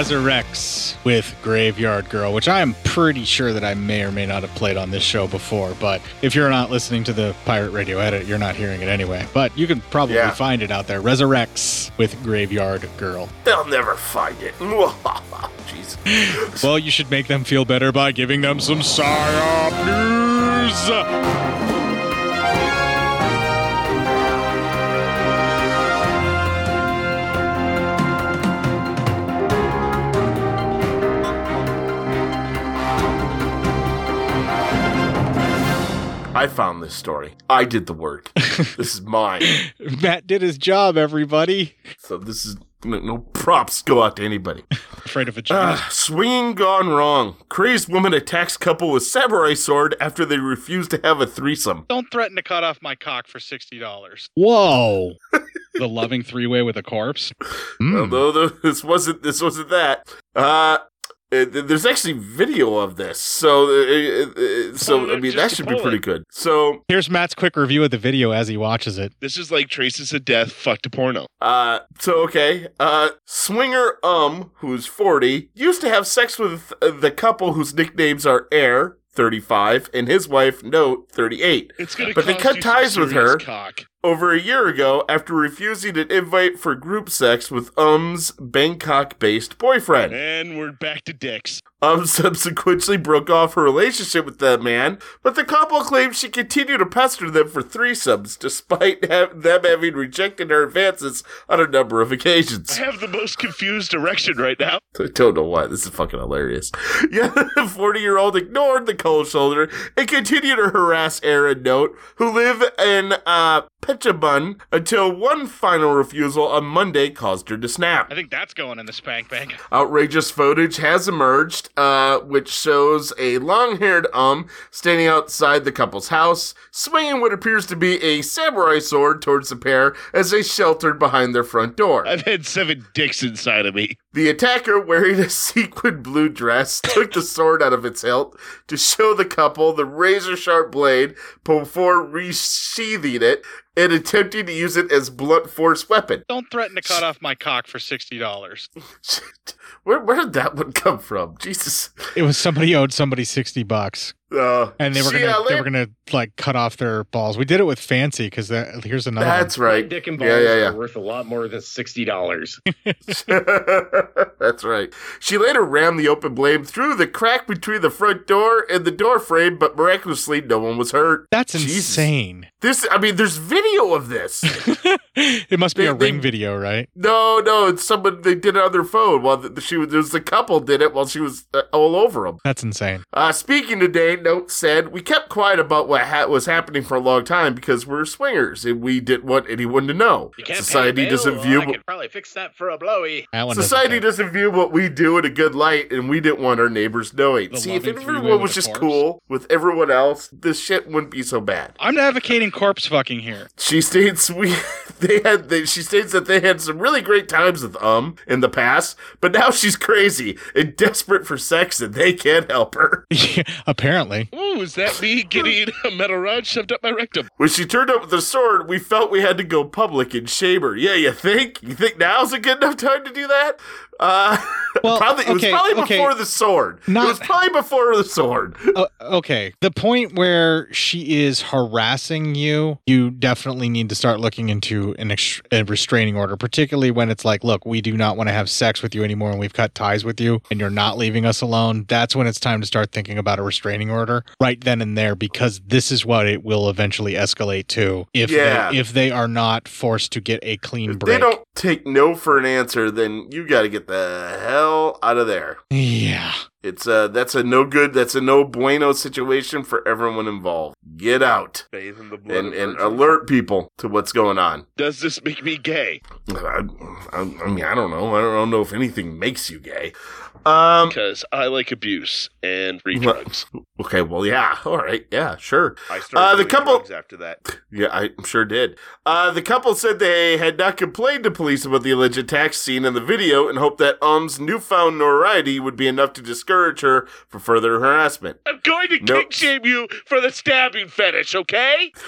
Resurrects with Graveyard Girl, which I am pretty sure that I may or may not have played on this show before. But if you're not listening to the Pirate Radio edit, you're not hearing it anyway. But you can probably Yeah. find it out there. Resurrects with Graveyard Girl. They'll never find it. <laughs> Jeez. Well, you should make them feel better by giving them some PSYOP news. I found this story. I did the work. <laughs> this is mine. Matt did his job, everybody. So this is no, no props go out to anybody. <laughs> Afraid of a Ah, swinging gone wrong. Crazed woman attacks couple with samurai sword after they refuse to have a threesome. Don't threaten to cut off my cock for $60. Whoa. <laughs> the loving three way with a corpse? Although the, this wasn't this wasn't that. Uh uh, th- there's actually video of this, so uh, uh, uh, so I mean that should be pretty good. So Here's Matt's quick review of the video as he watches it. This is like Traces of Death fucked a porno. Uh, so okay. Uh, swinger um, who's 40, used to have sex with uh, the couple whose nicknames are Air, 35, and his wife, Note, 38. It's gonna but they cut ties with her cock. Over a year ago after refusing an invite for group sex with Um's Bangkok-based boyfriend. And we're back to dicks. Um <laughs> subsequently broke off her relationship with that man, but the couple claims she continued to pester them for threesomes despite ha- them having rejected her advances on a number of occasions. I have the most confused erection right now. I don't know why. This is fucking hilarious. <laughs> Yeah, the 40 year old ignored the cold shoulder and continued to harass Aaron Note, who live in uh, Phetchabun, until one final refusal on Monday caused her to snap. I think that's going in the spank bank. Outrageous footage has emerged, uh, which shows a long haired um standing outside the couple's house, swinging what appears to be a samurai sword towards the pair as they sheltered behind their front door. I've had seven dicks inside of me. The attacker, wearing a <laughs> sequin blue dress, took the sword out of its hilt to show the couple the razor sharp blade before resheathing it and attempting to use it as blunt force weapon. Don't threaten to cut <laughs> off my cock for $60. Where, where did that one come from? Jesus. It was somebody owed somebody 60 bucks. Uh, And they were gonna I they were gonna like cut off their balls. We did it with Fancy because here's another. That's one. right. Dick and balls yeah, yeah. are worth a lot more than sixty dollars. <laughs> <laughs> That's right. She later rammed the open blade through the crack between the front door and the door frame, but miraculously, no one was hurt. That's Jesus. insane. This, I mean, there's video of this. <laughs> It must be They- a they- ring video, right? no, no, it's someone they did it on their phone while the, she was. There was the couple did it while she was uh, all over them. That's insane. Uh, speaking today, Note said, We kept quiet about what ha- was happening for a long time because we're swingers and we didn't want anyone to know. Society pay a bill? doesn't Well, view. I could probably fix that for a blowy. That one doesn't Society doesn't view what we do in a good light, and we didn't want our neighbors knowing. The See, if everyone was just corpse? cool with everyone else, this shit wouldn't be so bad. I'm advocating corpse fucking here. She states we <laughs> they had they, she states that they had some really great times with um in the past, but now she's crazy and desperate for sex, and they can't help her. <laughs> Apparently. Ooh, is that me getting <laughs> a metal rod shoved up my rectum? When she turned up with the sword, we felt we had to go public and shame her. Yeah, you think? You think now's a good enough time to do that? Uh, <laughs> probably it was probably okay. before the sword. Not- it was probably before the sword. <laughs> Uh, okay. The point where she is harassing you, you definitely need to start looking into an ex- a restraining order, particularly when it's like, look, we do not want to have sex with you anymore and we've cut ties with you and you're not leaving us alone. That's when it's time to start thinking about a restraining order right then and there because this is what it will eventually escalate to if Yeah. they, if they are not forced to get a clean If break. they don't take no for an answer, then you got to get the hell out of there. Yeah. It's uh that's a no good, that's a no bueno situation for everyone involved. Get out Bathe in the blood and and alert people to what's going on. Does this make me gay? I, I, I mean, I don't know. I don't know if anything makes you gay. Um, Because I like abuse and free drugs. okay, well, yeah, <laughs> all right, yeah, sure. I started Uh, the couple, drugs after that. <laughs> yeah, I sure did. Uh, the couple said they had not complained to police about the alleged attack seen in the video and hoped that Um's newfound notoriety would be enough to discourage her for further harassment. I'm going to Nope. kick shame you for the stabbing fetish, okay? <laughs>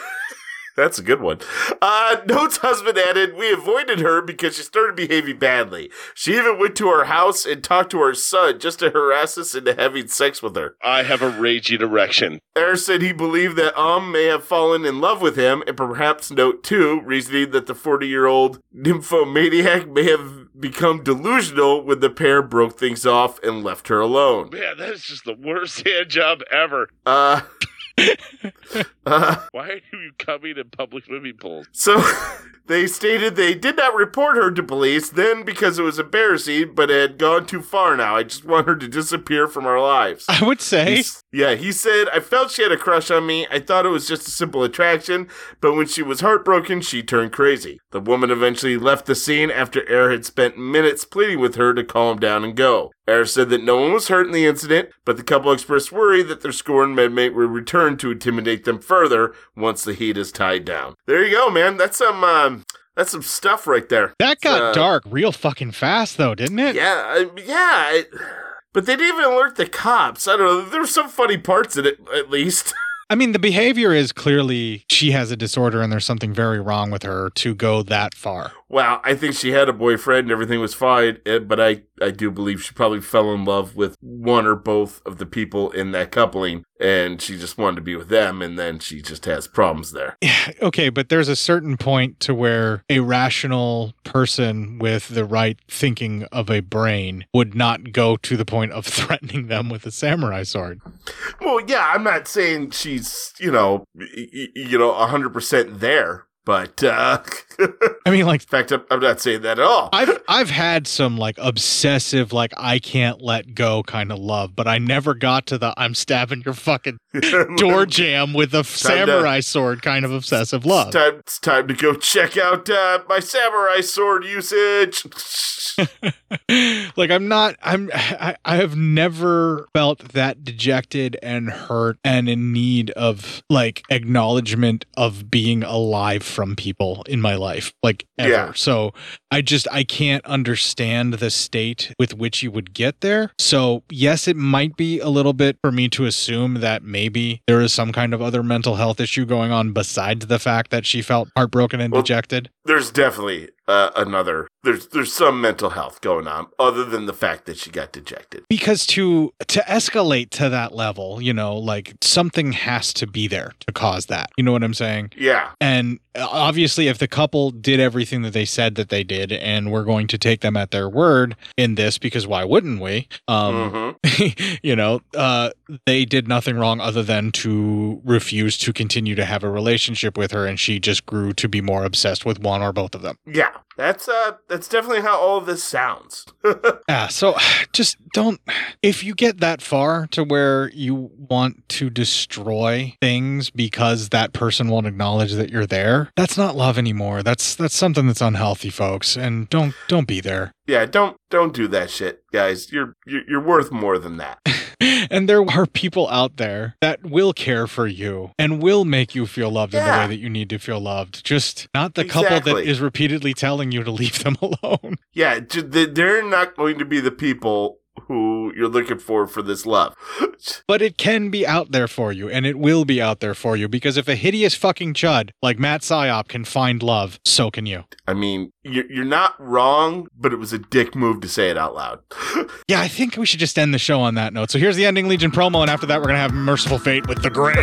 That's a good one. Uh, <laughs> Note's husband added, We avoided her because she started behaving badly. She even went to our house and talked to our son just to harass us into having sex with her. I have a raging erection. Air said he believed that Um may have fallen in love with him, and perhaps Note too, reasoning that the 40 year old nymphomaniac may have become delusional when the pair broke things off and left her alone. Man, that is just the worst <laughs> hand job ever. Uh, uh, Why are you coming in public swimming pools? So <laughs> they stated they did not report her to police then because it was embarrassing, but it had gone too far now. I just want her to disappear from our lives. I would say. He's- yeah, he said, I felt she had a crush on me. I thought it was just a simple attraction, but when she was heartbroken, she turned crazy. The woman eventually left the scene after Air had spent minutes pleading with her to calm down and go. Air said that no one was hurt in the incident, but the couple expressed worry that their scorned medmate would return to intimidate them further once the heat is tied down. There you go, man. That's some um, that's some stuff right there. That got Uh, dark real fucking fast, though, didn't it? Yeah, I- yeah. It, but they didn't even alert the cops. I don't know. There were some funny parts in it, at least. <laughs> I mean, the behavior is clearly she has a disorder and there's something very wrong with her to go that far. Well, I think she had a boyfriend and everything was fine, eh, but I, I do believe she probably fell in love with one or both of the people in that coupling, and she just wanted to be with them, and then she just has problems there. Okay, but there's a certain point to where a rational person with the right thinking of a brain would not go to the point of <laughs> threatening them with a samurai sword. Well, yeah, I'm not saying she's, you know, you know, 100% there, but, uh, I mean, like, in <laughs> fact, I'm, I'm not saying that at all. I've I've had some like obsessive, like I can't let go kind of love, but I never got to the I'm stabbing your fucking <laughs> door jam with a samurai sword kind of obsessive love. It's time, it's time to go check out uh, my samurai sword usage. <laughs> like I'm not I'm I, I have never felt that dejected and hurt and in need of like acknowledgement of being alive from people in my life like ever. Yeah. So I just I can't understand the state with which you would get there. So yes, it might be a little bit for me to assume that maybe there is some kind of other mental health issue going on besides the fact that she felt heartbroken and dejected. There's definitely uh, another. There's there's some mental health going on, other than the fact that she got dejected. because to to escalate to that level you know like something has to be there to cause that you know what i'm saying Yeah. and uh, obviously if the couple did everything that they said that they did and we're going to take them at their word in this because why wouldn't we um <laughs> you know uh they did nothing wrong other than to refuse to continue to have a relationship with her and she just grew to be more obsessed with one or both of them Yeah. That's uh that's definitely how all of this sounds. <laughs> Yeah, so just don't if you get that far to where you want to destroy things because that person won't acknowledge that you're there, that's not love anymore. That's that's something that's unhealthy, folks, and don't don't be there. Yeah, don't don't do that shit, guys. You're you're, you're worth more than that. <laughs> And there are people out there that will care for you and will make you feel loved in the way that you need to feel loved. Just not the couple that is repeatedly telling you to leave them <laughs> alone. Yeah, they're not going to be the people who you're looking for for this love. <gasps> But it can be out there for you, and it will be out there for you because if a hideous fucking chud like Matt Psyop can find love, so can you. I mean, you're, you're not wrong, but it was a dick move to say it out loud. <laughs> Yeah, I think we should just end the show on that note. So here's the ending Legion promo, and after that, we're gonna have Mercyful Fate with the grave.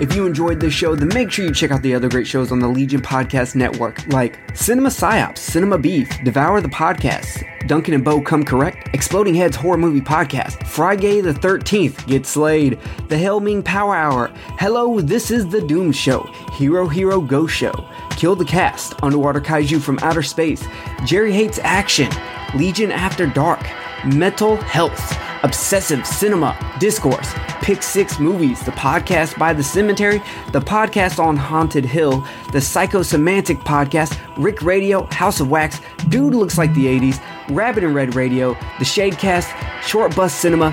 <laughs> If you enjoyed this show, then make sure you check out the other great shows on the Legion Podcast Network, like Cinema Psyops, Cinema Beef, Devour the Podcast, Duncan and Bo Come Correct, Exploding Heads Horror Movie Podcast, Friday the 13th, Get Slayed, The Helming Power Hour, Hello, This is the Doom Show, Hero Hero Go Show, Kill the Cast, Underwater Kaiju from Outer Space, Jerry Hates Action, Legion After Dark, Mental Health, Obsessive Cinema, Discourse, Pick Six Movies, the podcast by The Cemetery, the podcast on Haunted Hill, the Psychosemantic podcast, Rick Radio, House of Wax, Dude Looks Like the 80s, Rabbit and Red Radio, the Shadecast, Short Bus Cinema,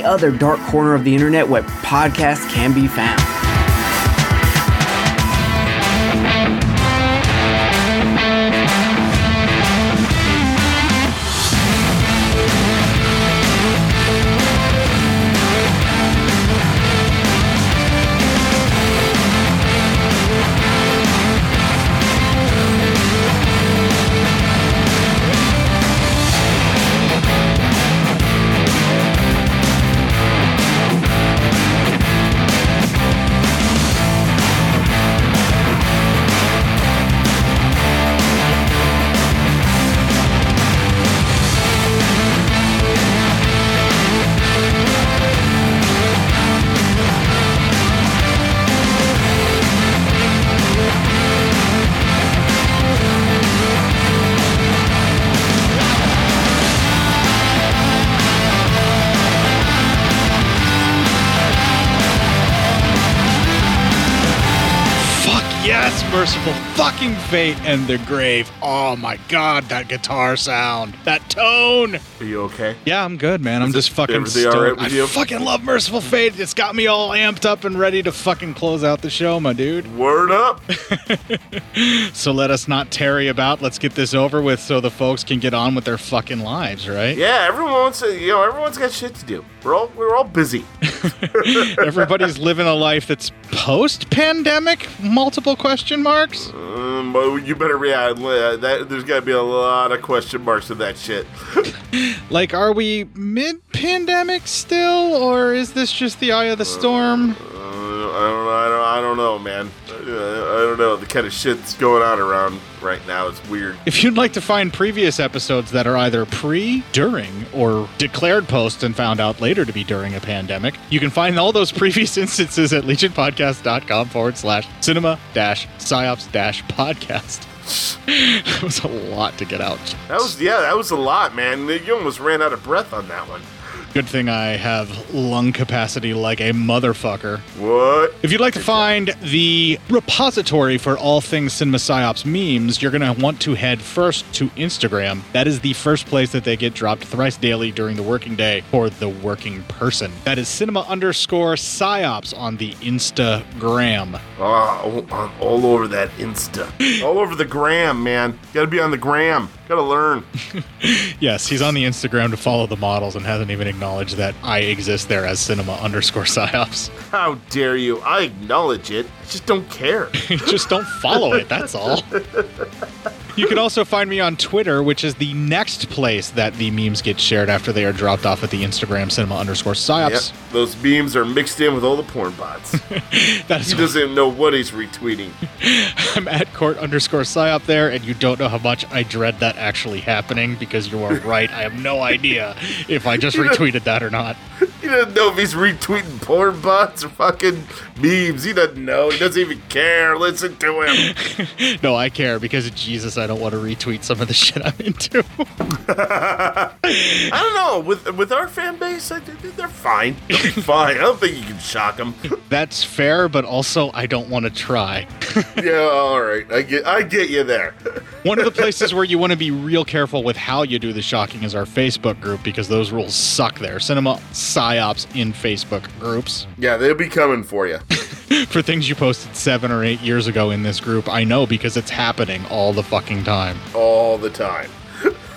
other dark corner of the internet where podcasts can be found. Fucking fate and the grave. Oh my god, that guitar sound, that tone. Are you okay? Yeah, I'm good, man. I'm just fucking right stoked. with I you? fucking love Mercyful Fate. It's got me all amped up and ready to fucking close out the show, my dude. Word up. <laughs> so let us not tarry about. Let's get this over with so the folks can get on with their fucking lives, right? Yeah, everyone wants to, you know, everyone's got shit to do. We're all we're all busy. <laughs> <laughs> Everybody's living a life that's post-pandemic. Multiple question marks. Uh, Um, but you better react. That there's got to be a lot of question marks to that shit. <laughs> Like, are we mid-pandemic still, or is this just the eye of the storm? Uh, I don't know. I don't. I don't know, man. Uh, I don't know. The kind of shit that's going on around right now is weird. If you'd like to find previous episodes that are either pre, during, or declared post and found out later to be during a pandemic, you can find all those <laughs> previous instances at legionpodcast.com forward slash cinema dash psyops dash podcast. <laughs> that was a lot to get out. That was yeah. That was a lot, man. You almost ran out of breath on that one. Good thing I have lung capacity like a motherfucker. What? If you'd like to find the repository for all things Cinema Psyops memes, you're going to want to head first to Instagram. That is the first place that they get dropped thrice daily during the working day for the working person. That is cinema underscore Psyops on the Instagram. Ah, oh, all, all over that Insta. all over the gram, man. Got to be on the gram. Got to learn. <laughs> Yes, he's on the Instagram to follow the models and hasn't even acknowledged that I exist there as cinema underscore Psyops. <laughs> How dare you? I acknowledge it. I just don't care. <laughs> Just don't follow it, that's all. <laughs> You can also find me on Twitter, which is the next place that the memes get shared after they are dropped off at the Instagram cinema underscore psyops. Yep, those beams are mixed in with all the porn bots. <laughs> He doesn't know what he's retweeting. <laughs> I'm at court underscore psyop there, and you don't know how much I dread that actually happening because you are right. I have no idea if I just <laughs> retweeted that or not. He doesn't know if he's retweeting porn bots or fucking memes. He doesn't know. He doesn't even care. Listen to him. No, I care because Jesus, I don't want to retweet some of the <laughs> shit I'm into. <laughs> I don't know. With with our fan base, I, they're fine. They'll be <laughs> fine. I don't think you can shock them. That's fair, but also I don't want to try. yeah, all right. I get I get you there. One of the places where you want to be real careful with how you do the shocking is our Facebook group because those rules suck there. Cinema psyops in Facebook groups. Yeah, they'll be coming for you. For things you posted seven or eight years ago in this group, I know because it's happening all the fucking time. All the time.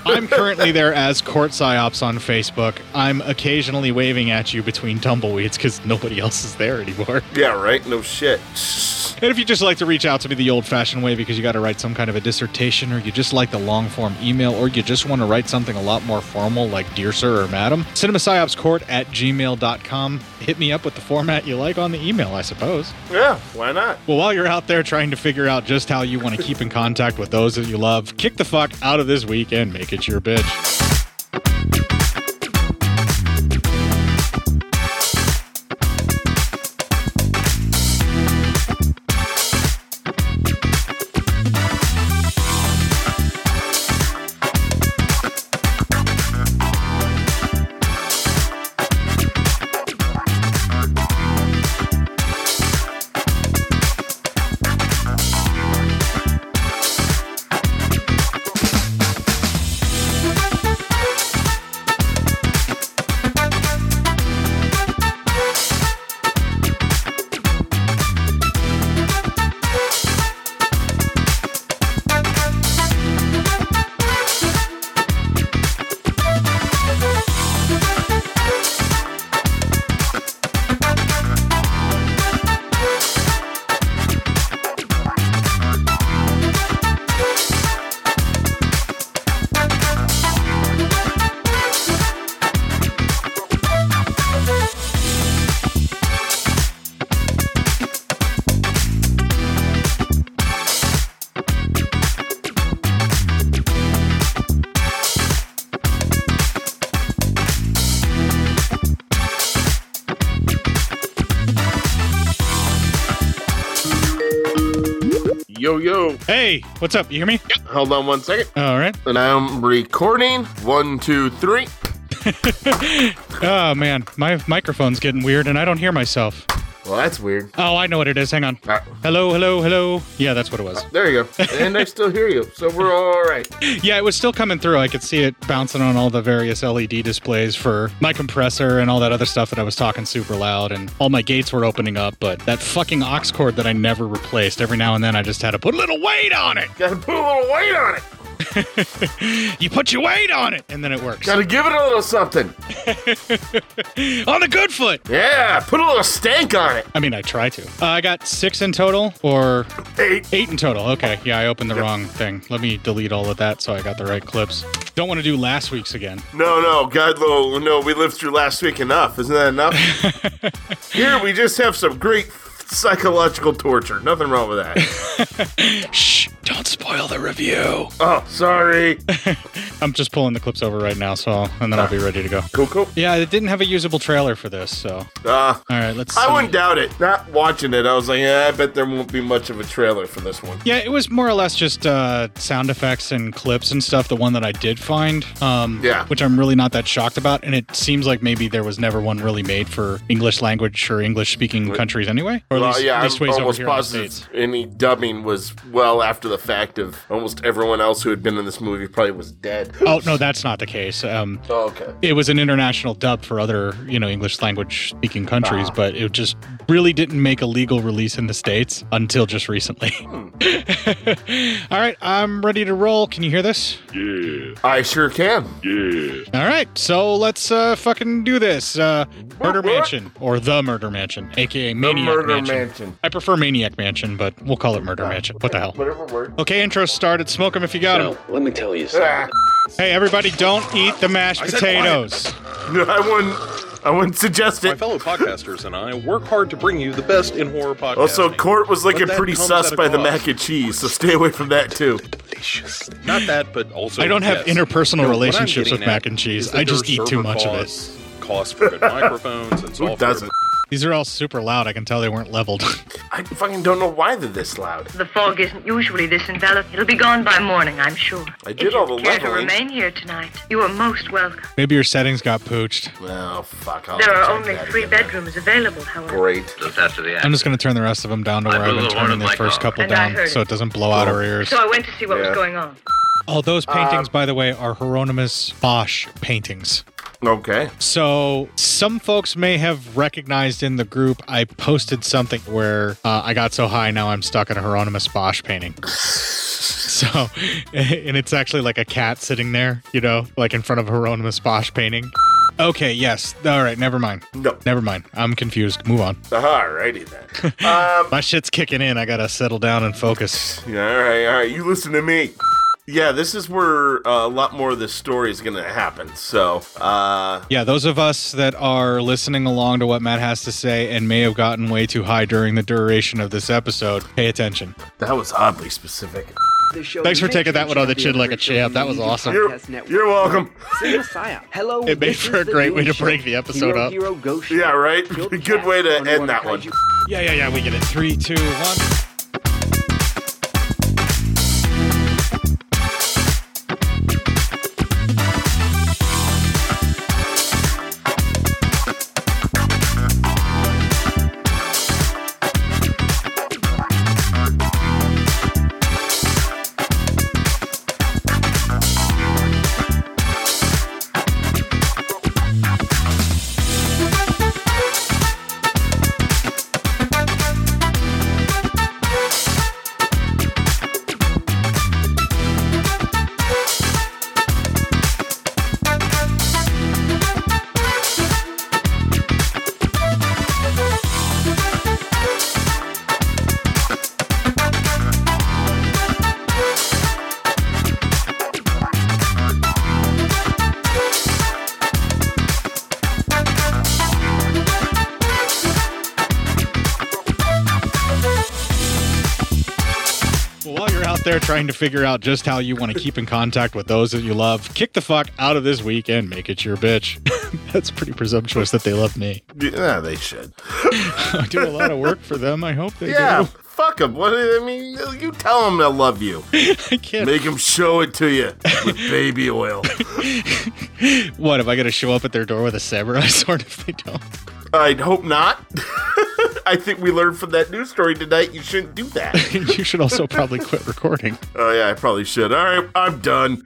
I'm currently there as Court Psyops on Facebook. I'm occasionally waving at you between tumbleweeds because nobody else is there anymore. <laughs> Yeah, right? No shit. <laughs> And if you just like to reach out to me the old fashioned way because you got to write some kind of a dissertation, or you just like the long form email, or you just want to write something a lot more formal like Dear Sir or Madam, cinemapsyopscourt at gmail.com. Hit me up with the format you like on the email, I suppose. Yeah, why not? Well, while you're out there trying to figure out just how you want to keep in contact with those that you love, kick the fuck out of this week and make it your bitch. What's up? You hear me? Yep. Hold on one second. All right. And I'm recording. One, two, three. <laughs> Oh man, my microphone's getting weird and I don't hear myself. Well, that's weird. Oh, I know what it is. Hang on. Uh, hello, hello, hello. Yeah, that's what it was. There you go. And I still hear you, so we're all right. <laughs> Yeah, it was still coming through. I could see it bouncing on all the various LED displays for my compressor and all that other stuff that I was talking super loud, and all my gates were opening up. But that fucking aux cord that I never replaced, every now and then I just had to put a little weight on it. Gotta put a little weight on it. <laughs> you put your weight on it, and then it works. Gotta give it a little something. <laughs> on the good foot. Yeah, put a little stank on it. I mean, I try to. Uh, I got six in total, or eight. Eight in total. Okay. Yeah, I opened the wrong thing. Let me delete all of that so I got the right clips. Don't want to do last week's again. No, no, God, no, no, we lived through last week enough. Isn't that enough? <laughs> Here, we just have some great psychological torture. Nothing wrong with that. Shh, don't spoil the review. Oh, sorry. <laughs> I'm just pulling the clips over right now, so I'll, and then I'll be ready to go. Cool, cool. Yeah, it didn't have a usable trailer for this, so. Uh, all right, let's. I see. wouldn't doubt it. Not watching it, I was like, yeah, I bet there won't be much of a trailer for this one. Yeah, it was more or less just uh, sound effects and clips and stuff. The one that I did find, um, Yeah. which I'm really not that shocked about, and it seems like maybe there was never one really made for English language or English speaking countries anyway, or at Well, least, yeah, at least I'm ways over almost here in the positive any dubbing was well after the fact of almost everyone else who had been in this movie probably was dead. <laughs> Oh no, that's not the case. Um, Oh, okay. it was an international dub for other, you know, English language speaking countries, Ah. but it just really didn't make a legal release in the states until just recently. <laughs> Hmm. All right, I'm ready to roll. Can you hear this? Yeah. I sure can. Yeah. All right, so let's uh, fucking do this. Uh, Murder Mansion or the Murder Mansion, aka Maniac Murder Mansion. Mansion. I prefer Maniac Mansion, but we'll call it Murder Mansion. What the hell? Whatever works. Okay, intro started. Smoke 'em if you got 'em. So, let me tell you ah. something. Hey, everybody, don't eat the mashed I said potatoes. <laughs> I wouldn't. I wouldn't suggest My it. fellow podcasters and I work hard to bring you the best in horror podcasting. Also, Court was looking that pretty comes sus at a by the cost. mac and cheese, so stay away from that too. Delicious. Not that, but also I don't have yes. interpersonal No, what I'm relationships getting with mac at and cheese. that I just there eat too server much of it. costs, Costs for good <laughs> microphones and software. Who doesn't? These are all super loud. I can tell they weren't leveled. <laughs> I fucking don't know why they're this loud. The fog isn't usually this enveloped. It'll be gone by morning, I'm sure. I did all the Care to remain here tonight? You are most welcome. Maybe your settings got pooched. Oh fuck! I'll there are only three bedrooms available, however. Great. Just after the I'm just going to turn the rest of them down to where I've blew been the turning of the my first car. couple And I down heard so it doesn't blow out our ears. So I went to see what Yeah. was going on. All those Uh, paintings, by the way, are Hieronymus Bosch paintings. Okay. So some folks may have recognized in the group I posted something where uh, I got so high now I'm stuck in a Hieronymus Bosch painting. <laughs> So, <laughs> and it's actually like a cat sitting there, you know, like in front of a Hieronymus Bosch painting. Okay, yes. All right, never mind. No. Never mind. I'm confused. Move on. Alrighty then. <laughs> um. My shit's kicking in. I gotta settle down and focus. Yeah. All right. All right. You listen to me. Yeah, this is where uh, a lot more of this story is going to happen. So, uh, Yeah, those of us that are listening along to what Matt has to say and may have gotten way too high during the duration of this episode, pay attention. that was oddly specific. Thanks for taking that one on the chin like a champ. That was awesome. You're, you're welcome. Cinema Psyop. Hello. It made for a great way to break the episode Hero, up. Hero, Yeah, right? <laughs> Good way to end that one. Yeah, yeah, yeah. We get it. Three, two, one. There trying to figure out just how you want to keep in contact with those that you love, kick the fuck out of this week and make it your bitch. <laughs> That's pretty presumptuous that they love me. Yeah, they should. <laughs> I do a lot of work for them. I hope they Yeah, do. fuck them. What I mean, you tell them they love you. <laughs> I can't. Make them show it to you with baby oil. What am I going to show up at their door with a samurai sword if they don't? I'd hope not. <laughs> I think we learned from that news story tonight you shouldn't do that. <laughs> you should also probably quit recording. Oh yeah, I probably should. All right, I'm done.